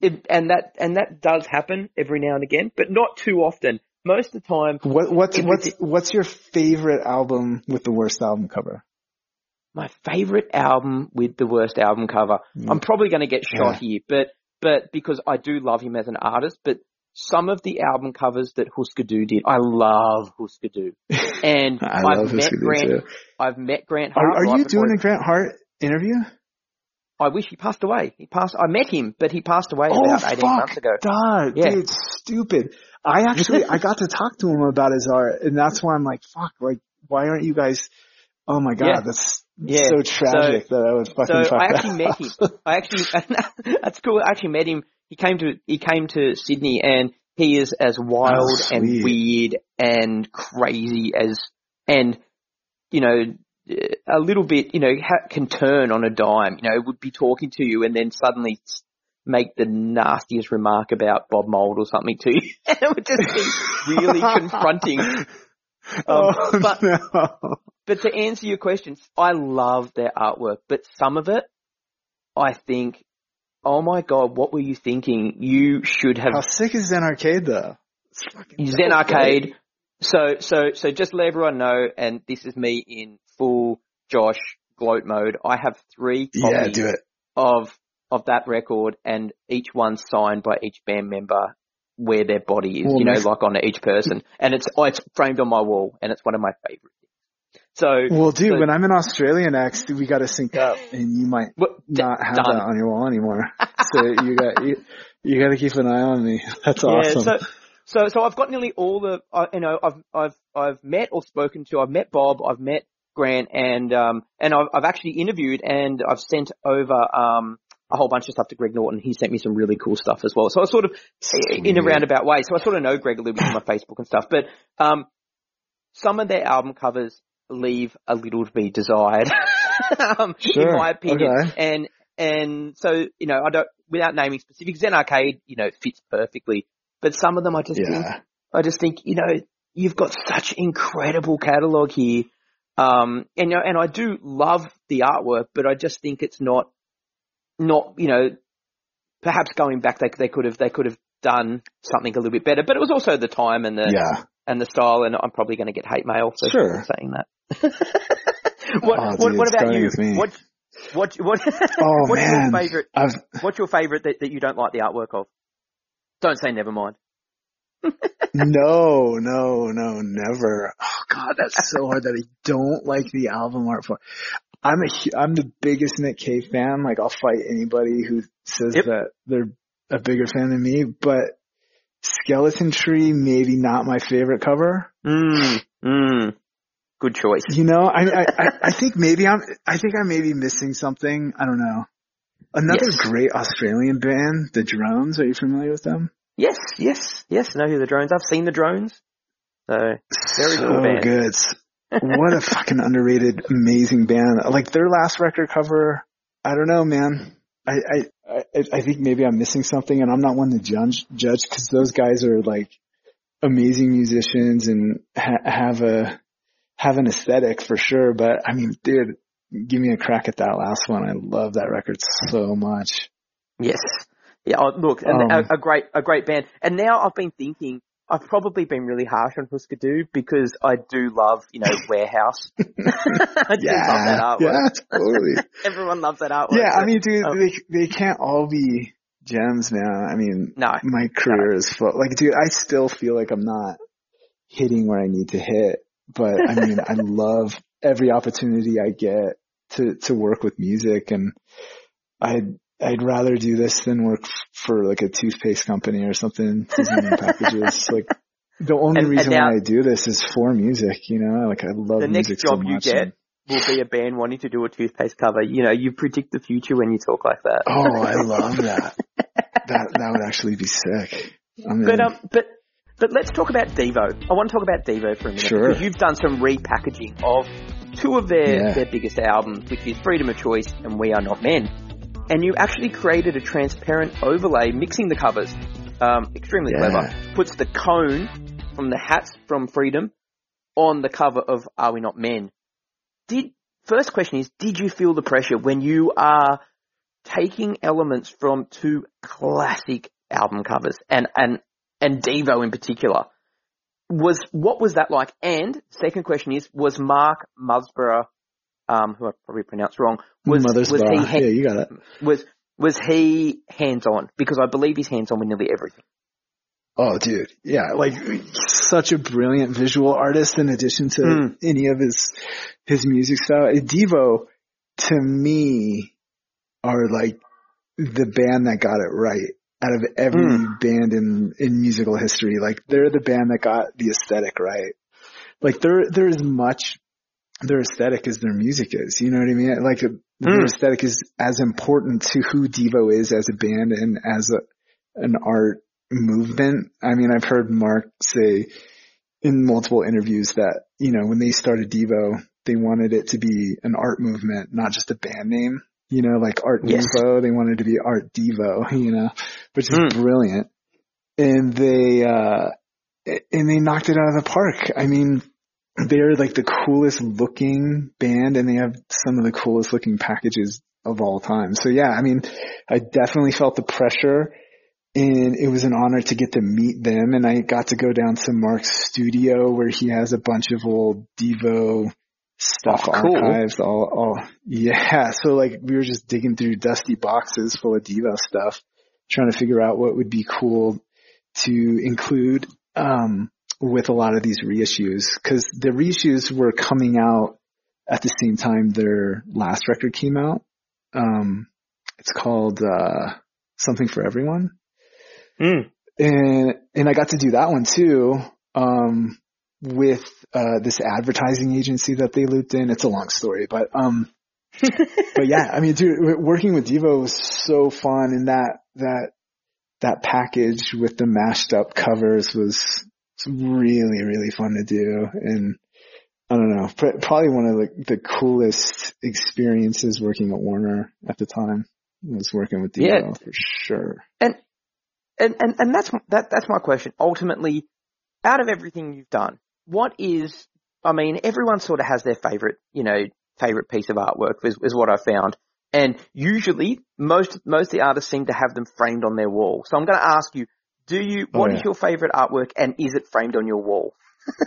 C: it, and that and that does happen every now and again, but not too often. Most of the time,
D: What, what's, what's, what's your favorite album with the worst album cover?
C: my favorite album with the worst album cover.
D: Mm.
C: I'm probably going to get shot
D: Yeah.
C: here, but but because I do love him as an artist, but some of the album covers that Husker Du did, I love Husker Du, and
D: I
C: have met Grant.
D: too.
C: I've met Grant Hart.
D: Are, are you doing a Grant Hart interview?
C: I wish he passed away. He passed. I met him, but he passed away
D: Oh,
C: about 18
D: fuck,
C: months ago.
D: Dog,
C: Yeah.
D: dude, stupid. I actually, I got to talk to him about his art, and that's why I'm like, fuck, like, why aren't you guys? Oh my god,
C: Yeah.
D: that's
C: Yeah.
D: so tragic that I would fucking
C: So I actually met him. I actually, that's cool. I actually met him. He came to, he came to Sydney and he is as wild
D: Oh,
C: and weird and crazy as, and, you know, a little bit, you know, ha- can turn on a dime, you know, would be talking to you and then suddenly make the nastiest remark about Bob Mould or something to you. and it would just be really confronting. Um,
D: oh,
C: but
D: no.
C: but to answer your questions, I love their artwork, but some of it, I think, oh my god, what were you thinking? You should have
D: How sick is Zen Arcade though?
C: Zen Arcade. So, so, so just let everyone know, and this is me in full Josh gloat mode. I have three
D: Yeah,
C: copies
D: do it.
C: of of that record, and each one signed by each band member where their body is.
D: Well,
C: you know, like on each person, and it's oh, it's framed on my wall, and it's one of my favorite things. So,
D: Well, dude,
C: so-
D: when I'm in Australia next, we got to sync up, and you might
C: well,
D: not have
C: done.
D: that on your wall anymore. so you got you, you got to keep an eye on me. That's awesome.
C: Yeah, so so so I've got nearly all the uh, you know I've I've I've met or spoken to I've met Bob I've met Grant and um and I've I've actually interviewed and I've sent over um a whole bunch of stuff to Greg Norton. He sent me some really cool stuff as well. So I sort of in a roundabout way. So I sort of know Greg a little bit from my Facebook and stuff. But um some of their album covers leave a little to be desired, um, in my opinion.
D: Okay.
C: And and so you know I don't without naming specifics, Zen Arcade you know fits perfectly. But some of them I just think I just think, you know, you've got such incredible catalog here. Um, and, you know, and I do love the artwork, but I just think it's not, not, you know, perhaps going back, they, they could have, they could have done something a little bit better, but it was also the time and the,
D: yeah.
C: and the style, and I'm probably going to get hate mail for
D: Sure.
C: saying that. What,
D: Oh,
C: what,
D: dude,
C: what about you? What, what, what,
D: Oh
C: what's
D: man,
C: your favorite,
D: I've
C: what's your favorite that, that you don't like the artwork of? Don't say never mind.
D: no, no, no, never. Oh god, that's so hard that I don't like the album art for. I'm a, I'm the biggest Nick Cave fan. Like I'll fight anybody who says
C: Yep.
D: that they're a bigger fan than me, but Skeleton Tree, maybe not my favorite cover.
C: Mm, mm. Good choice.
D: You know, I, I, I, think maybe I'm, I think I may be missing something. I don't know. Another
C: Yes.
D: great Australian band, The Drones. Are you familiar with them?
C: Yes, yes, yes. Know who the drones? I've seen the drones. So Very
D: so
C: cool band.
D: good. what a fucking underrated, amazing band. Like their last record cover, I don't know, man. I, I, I, I think maybe I'm missing something and I'm not one to judge, judge cause those guys are like amazing musicians and ha- have a, have an aesthetic for sure. But I mean, dude, give me a crack at that last one. I love that record so much.
C: yes, yeah. Oh, look,
D: Um,
C: a, a great, a great band. And now I've been thinking, I've probably been really harsh on Husker Du because I do love, you know, Warehouse. I do love that artwork.
D: yeah, totally.
C: Everyone loves that artwork.
D: yeah, I mean, dude,
C: um,
D: they they can't all be gems, man. I mean,
C: no,
D: my career is full. Like, dude, I still feel like I'm not hitting where I need to hit, but I mean, I love every opportunity I get to to work with music, and I'd I'd rather do this than work for like a toothpaste company or something designing packages. Like, the only
C: And- and
D: reason
C: now-
D: why I do this is for music. You know, like I love
C: the next
D: music so
C: job you get
D: and-
C: will be a band wanting to do a toothpaste cover. You know, you predict the future when you talk like that.
D: Oh, I love that. that that would actually be sick. I mean,
C: But um, but but let's talk about Devo. I want to talk about Devo for a minute
D: Sure.
C: because you've done some repackaging of two of their
D: Yeah.
C: their biggest albums, which is Freedom of Choice and We Are Not Men. And you actually created a transparent overlay mixing the covers. Um, extremely
D: Yeah.
C: clever. Puts the cone from the hats from Freedom on the cover of Are We Not Men. Did first question is, did you feel the pressure when you are taking elements from two classic album covers and and and Devo in particular? Was what was that like? And second question is, was Mark Mothersbaugh, um, who I probably pronounced wrong, was
D: Mother's
C: was he ha-
D: yeah, you got it.
C: was was he hands on? Because I believe he's hands on with nearly everything.
D: Oh, dude. Yeah. Like such a brilliant visual artist in addition to
C: Mm.
D: any of his, his music style. Devo to me are like the band that got it right out of every
C: Mm.
D: band in, in musical history. Like they're the band that got the aesthetic right. Like there, there is much their aesthetic as their music is. You know what I mean? Like their
C: Mm.
D: aesthetic is as important to who Devo is as a band and as a, an art movement. I mean, I've heard Mark say in multiple interviews that, you know, when they started Devo, they wanted it to be an art movement, not just a band name. You know, like Art
C: Yes.
D: Nouveau, they wanted to be Art Devo, you know, which is
C: Mm.
D: brilliant. And they, uh, and they knocked it out of the park. I mean, they're like the coolest looking band and they have some of the coolest looking packages of all time. So yeah, I mean, I definitely felt the pressure and it was an honor to get to meet them and I got to go down to Mark's studio where he has a bunch of old Devo stuff
C: cool.
D: archives all, all yeah so like we were just digging through dusty boxes full of Devo stuff trying to figure out what would be cool to include um with a lot of these reissues because the reissues were coming out at the same time their last record came out um it's called uh something for everyone
C: Mm.
D: and and I got to do that one too um with uh this advertising agency that they looped in it's a long story but um but yeah I mean dude working with Devo was so fun and that that that package with the mashed up covers was really really fun to do and I don't know probably one of the, the coolest experiences working at Warner at the time was working with Devo
C: Yeah.
D: for sure
C: And And, and, and that's, that, that's my question. Ultimately, out of everything you've done, what is, I mean, everyone sort of has their favorite, you know, favorite piece of artwork is, is what I found. And usually most, most of the artists seem to have them framed on their wall. So I'm going to ask you, do you,
D: Oh,
C: what is
D: yeah.
C: your favorite artwork and is it framed on your wall?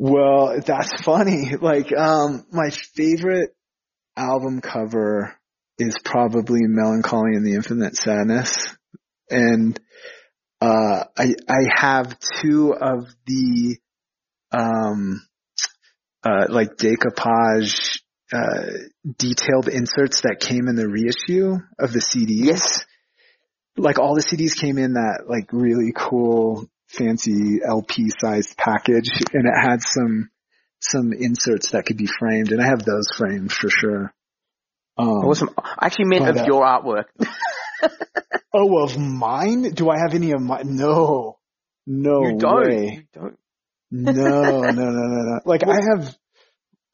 D: Well, that's funny. Like, um, my favorite album cover is probably Mellon Collie and the Infinite Sadness. And, uh, I, I have two of the, um, uh, like decoupage, uh, detailed inserts that came in the reissue of the CDs.
C: Yes.
D: Like all the CDs came in that like really cool fancy LP sized package and it had some some inserts that could be framed and I have those framed for sure. Um,
C: Awesome. I actually meant
D: but,
C: of
D: uh,
C: your artwork.
D: Oh, of mine? Do I have any of mine? No. No
C: you don't.
D: way.
C: You don't.
D: No, no, no, no, no. Like I have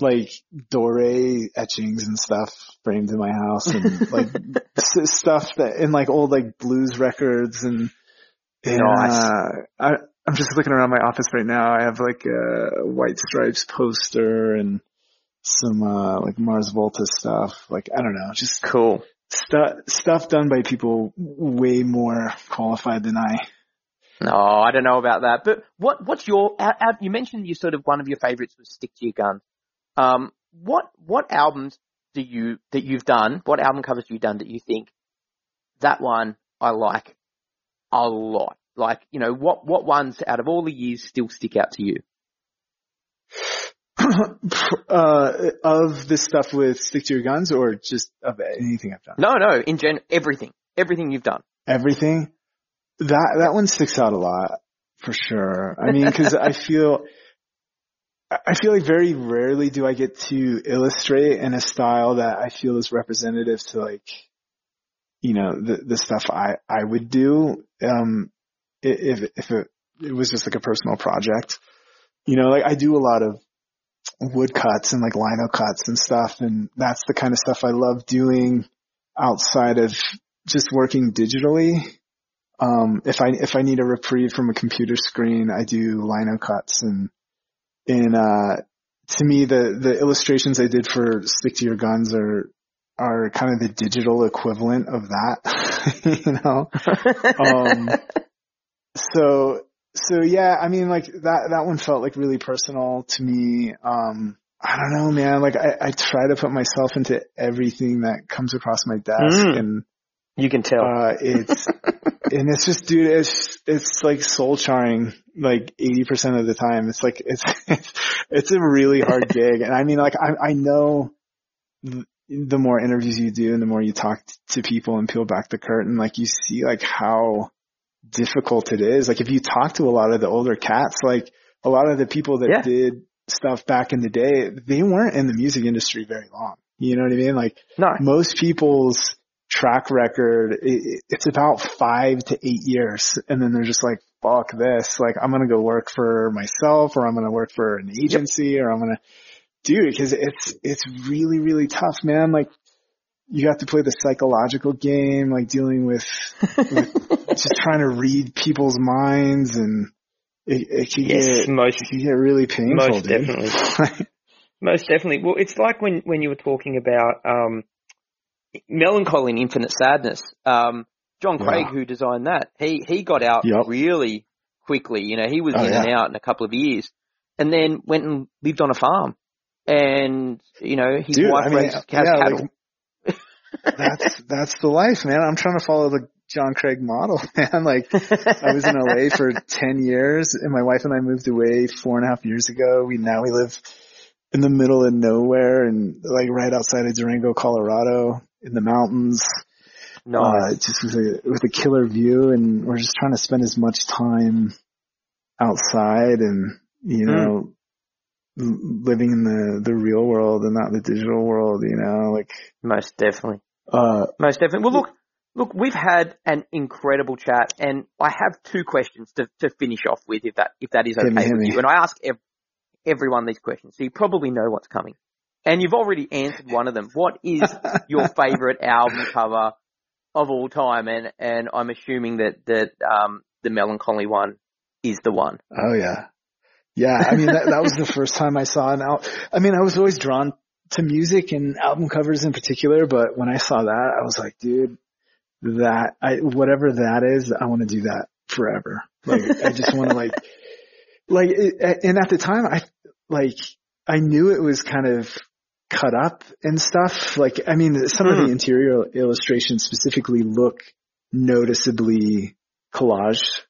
D: like Doré etchings and stuff framed in my house and like s- stuff that in like old like blues records and, and
C: Nice.
D: uh, I, I'm just looking around my office right now. I have like a White Stripes poster and some uh like Mars Volta stuff. Like I don't know, just
C: Cool.
D: Stuff stuff done by people way more qualified than I.
C: No, I don't know about that. But what what's your? You mentioned you sort of one of your favorites was Stick to Your Guns. Um, what what albums do you that you've done? What album covers you done that you think that one I like a lot? Like you know what what ones out of all the years still stick out to you?
D: Uh, of this stuff with stick to your guns or just of anything I've done?
C: No, no, in gen everything everything you've done.
D: Everything. That, that one sticks out a lot for sure. I mean, cause I feel, I I feel like very rarely do I get to illustrate in a style that I feel is representative to like, you know, the, the stuff I, I would do, um, if, if it, it was just like a personal project. You know, like I do a lot of wood cuts and like lino cuts and stuff and that's the kind of stuff I love doing outside of just working digitally. Um, if I, if I need a reprieve from a computer screen, I do lino cuts and, and, uh, to me, the, the illustrations I did for Stick to Your Guns are, are kind of the digital equivalent of that, you know? Um, so, so yeah, I mean, like that, that one felt like really personal to me. Um, I don't know, man. Like I, I try to put myself into everything that comes across my desk
C: Mm.
D: and,
C: You can tell.
D: uh, it's, and it's just, dude, it's, it's like soul charring, like 80% of the time. It's like, it's, it's, it's a really hard gig. And I mean, like, I, I know th- the more interviews you do and the more you talk t- to people and peel back the curtain, like you see like how difficult it is. Like if you talk to a lot of the older cats, like a lot of the people that
C: Yeah.
D: did stuff back in the day, they weren't in the music industry very long. You know what I mean? Like
C: no.
D: most people's track record, it, it's about five to eight years. And then they're just like, fuck this. Like, I'm going to go work for myself or I'm going to work for an agency or I'm going to do it. Cause it's, it's really, really tough, man. Like you have to play the psychological game, like dealing with just trying to read people's minds and it, it can
C: Yes,
D: get
C: most
D: it can get really painful,
C: most
D: dude.
C: definitely. Most definitely. Well, it's like when, when you were talking about um, Mellon Collie and infinite sadness. Um, John
D: Yeah.
C: Craig, who designed that, he he got out
D: Yep.
C: really quickly. You know, he was
D: Oh,
C: in
D: yeah.
C: and out in a couple of years, and then went and lived on a farm. And you know, his
D: Dude,
C: wife
D: I mean,
C: raised
D: yeah, like-
C: cattle.
D: That's that's the life, man. I'm trying to follow the John Craig model, man. Like I was in LA for ten years, and my wife and I moved away four and a half years ago. We now we live in the middle of nowhere, and like right outside of Durango, Colorado, in the mountains.
C: nice.
D: Uh, just with a with a killer view, and we're just trying to spend as much time outside, and you know, l- living in the the real world and not the digital world. You know, like
C: Most definitely.
D: uh,
C: Most definitely. Well, look, look, we've had an incredible chat, and I have two questions to, to finish off with, if that if that is okay with
D: me.
C: you. And I ask ev- everyone these questions, so you probably know what's coming. And you've already answered one of them. What is your favorite album cover of all time? And and I'm assuming that that um, the Mellon Collie one is the one.
D: Oh yeah. Yeah. I mean, that, that was the first time I saw an album. I mean, I was always drawn to music and album covers in particular, but when I saw that, I was like, dude, that, I, whatever that is, I want to do that forever. Like, I just want to like, like, it, and at the time, I, like, I knew it was kind of cut up and stuff. Like, I mean, some of
C: Hmm.
D: the interior illustrations specifically look noticeably collaged.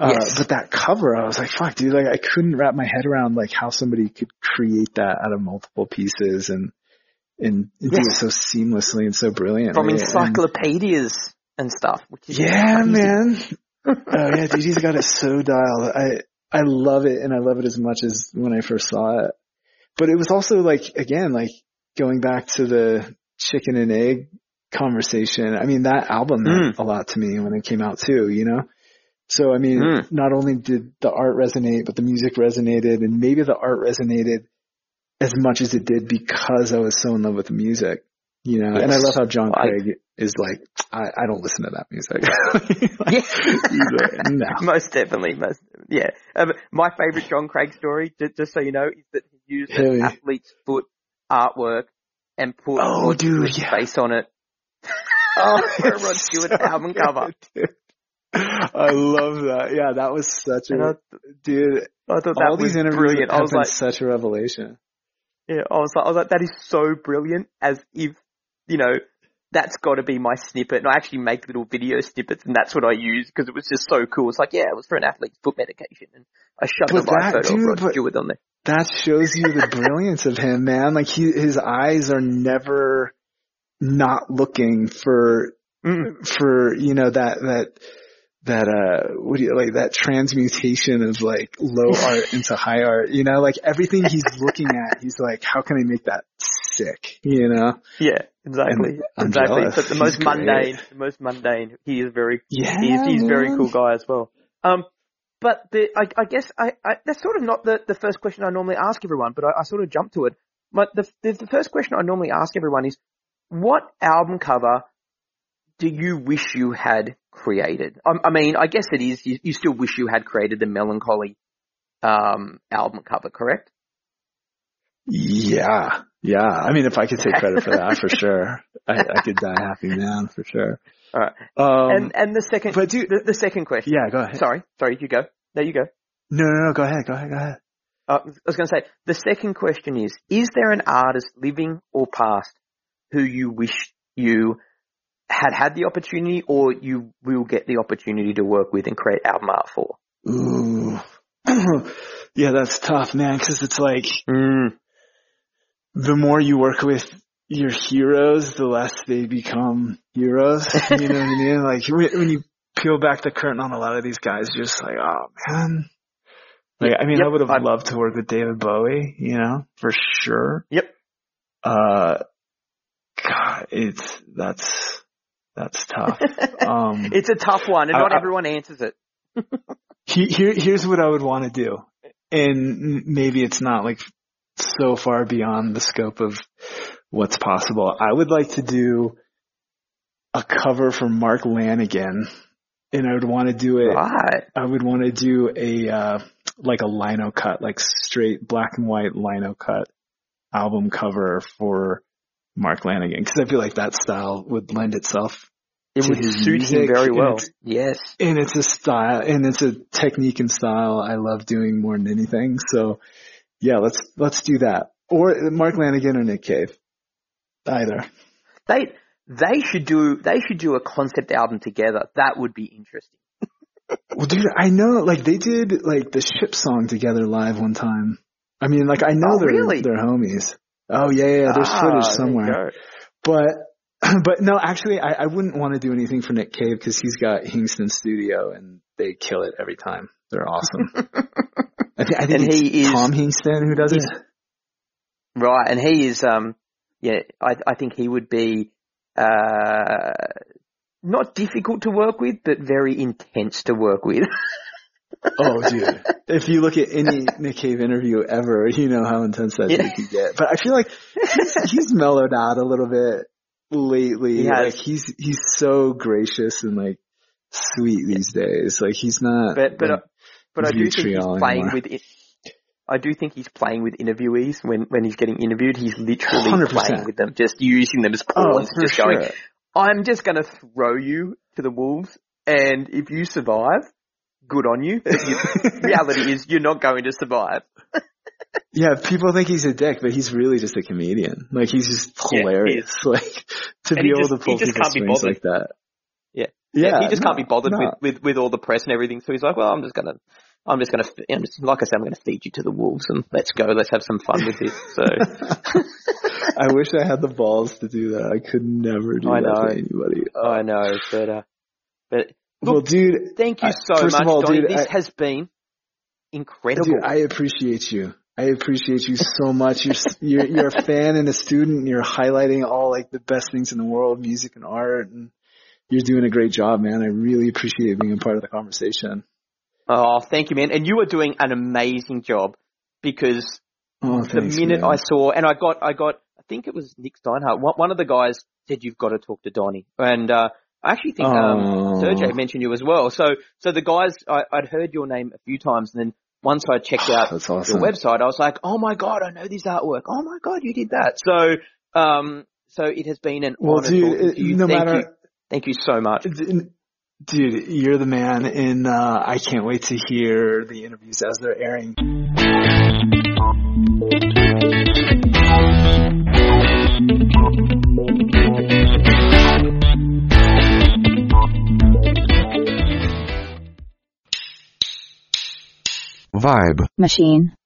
D: Uh,
C: Yes.
D: but that cover, I was like, fuck, dude, like I couldn't wrap my head around like how somebody could create that out of multiple pieces and, and do it so seamlessly and so brilliantly.
C: From encyclopedias and stuff. Which is
D: yeah,
C: crazy.
D: man. oh yeah, dude, he's got it so dialed. I, I love it and I love it as much as when I first saw it. But it was also like, again, like going back to the chicken and egg conversation. I mean, that album meant a lot to me when it came out too, you know? So I mean,
C: Mm.
D: not only did the art resonate, but the music resonated and maybe the art resonated as much as it did because I was so in love with the music, you know? And I love how John
C: I-
D: Craig is like, I, I don't listen to that music.
C: Yeah.
D: Like, no.
C: most definitely, most yeah. Um, my favorite John Craig story, just, just so you know, is that he used
D: Hell
C: an
D: yeah.
C: athlete's foot artwork and put
D: Oh, dude,
C: Stewart's
D: yeah.
C: face on it.
D: Oh,
C: For a Rod Stewart album cover.
D: I love that. Yeah, that was such
C: And I,
D: a dude.
C: I thought
D: All
C: that was
D: these interviews
C: brilliant. I was
D: been
C: like,
D: such a revelation.
C: yeah, I was like, I was like, that is so brilliant. As if you know, that's got to be my snippet. And I actually make little video snippets, and that's what I use because it was just so cool. It's like, yeah, it was for an athlete's foot medication, and I shoved
D: But
C: the right
D: that-
C: photo
D: dude,
C: of Rod Stewart on there.
D: That shows you the brilliance of him, man. Like he, his eyes are never not looking for,
C: Mm.
D: for, you know, that, that, that, uh, what do you, like that transmutation of like low art into high art, you know, like everything he's looking at, he's like, how can I make that sick, you know?
C: Yeah, exactly.
D: I'm
C: exactly.
D: jealous.
C: But the
D: He's
C: most
D: great.
C: mundane, the most mundane. He is very,
D: Yeah.
C: he's, very cool guy as well. Um, but the, I, I guess I, I, that's sort of not the, the first question I normally ask everyone, but I, I sort of jump to it. But the, the, the first question I normally ask everyone is, what album cover do you wish you had created? I, I mean, I guess it is, you, you still wish you had created the Mellon Collie, um, album cover, correct?
D: Yeah. Yeah. I mean, if I could take credit for that, for sure. I, I could die happy man, for sure.
C: All right.
D: Um,
C: and, and the second,
D: but dude,
C: the, the second question.
D: yeah, go ahead.
C: Sorry, sorry, you go. There you go.
D: No, no, no, go ahead, go ahead, go ahead.
C: Uh, I was going to say, the second question is, is there an artist living or past who you wish you had had the opportunity or you will get the opportunity to work with and create album art for?
D: Ooh. yeah, that's tough, man, cause it's like,
C: Mm.
D: the more you work with your heroes, the less they become heroes. You know what I mean? Like when, when you peel back the curtain on a lot of these guys, you're just like, oh man. Like, I mean,
C: Yep,
D: I would have
C: I'm-
D: loved to work with David Bowie, you know, for sure.
C: Yep.
D: Uh, God, it's, that's, that's tough. Um,
C: it's a tough one and
D: I-
C: not
D: I-
C: everyone answers it.
D: he, here, here's what I would want to do. And maybe it's not like so far beyond the scope of what's possible. I would like to do a cover for Mark Lanegan and I would want to do it.
C: Right.
D: I would want to do a uh, like a lino cut, like straight black and white lino cut album cover for Mark Lanegan because I feel like that style would lend itself
C: It
D: to
C: would suit him very well.
D: it's-
C: Yes.
D: and it's a style and it's a technique and style I love doing more than anything. So yeah, let's let's do that. Or Mark Lanegan or Nick Cave. Either.
C: They they should do they should do a concept album together. That would be interesting.
D: Well dude, I know like they did like the ship song together live one time. I mean like I know
C: Oh,
D: they're
C: really?
D: they're homies. Oh yeah, yeah, there's
C: Ah,
D: footage somewhere.
C: go.
D: But but no, actually I, I wouldn't want to do anything for Nick Cave because he's got Hingston Studio and they kill it every time. They're awesome. I, thi- I think
C: And
D: it's
C: he is-
D: Tom Hingston who does it.
C: Right, and he is um yeah, I I think he would be uh not difficult to work with, but very intense to work with.
D: Oh, dude. If you look at any Nick Cave interview ever, you know how intense that
C: Yeah.
D: dude can get. But I feel like he's, he's mellowed out a little bit lately.
C: He.
D: Like he's, he's so gracious and like sweet these days. Like he's not.
C: but but
D: like,
C: I- but I do think he's playing
D: anymore.
C: with it. I do think he's playing with interviewees when when he's getting interviewed. He's literally
D: 100%.
C: playing with them, just using them as
D: oh,
C: pawns,
D: for
C: just
D: sure.
C: going, I'm just going to throw you to the wolves, and if you survive, good on you. But reality is you're not going to survive.
D: yeah, people think he's a dick, but he's really just a comedian. Like he's just
C: Yeah,
D: hilarious. like to
C: And
D: be able
C: just-
D: to pull
C: he just
D: people's
C: can't be
D: strings
C: bothered.
D: like that.
C: Yeah.
D: Yeah.
C: he just can't be bothered
D: no.
C: with, with with all the press and everything. So he's like, well, I'm just gonna, I'm just gonna, I'm just, like I said, I'm gonna feed you to the wolves and let's go, let's have some fun with this. So
D: I wish I had the balls to do that. I could never do
C: I
D: that
C: know.
D: to anybody.
C: I know, but uh, but
D: well, dude,
C: thank you so much,
D: all,
C: Donnie.
D: dude,
C: this
D: I-
C: has been incredible.
D: dude, I appreciate you. I appreciate you so much. You're, you're you're a fan and a student. And you're highlighting all like the best things in the world, music and art, and you're doing a great job, man. I really appreciate being a part of the conversation.
C: oh, thank you, man. And you are doing an amazing job because
D: Oh,
C: the minute
D: man.
C: I saw, and I got, I got, I think it was Nick Steinhardt. One of the guys said you've got to talk to Donnie, and uh, I actually think um,
D: Oh.
C: Sergey mentioned you as well. So, so the guys, I, I'd heard your name a few times, and then once I checked out
D: That's
C: your
D: awesome.
C: website, I was like, oh my god, I know this artwork. Oh my god, you did that. So, um, so it has been an
D: Well,
C: honor
D: dude,
C: to you.
D: no
C: thank
D: matter
C: you, thank you so much.
D: Dude, you're the man, and uh, I can't wait to hear the interviews as they're airing.
A: Vibe.
B: machine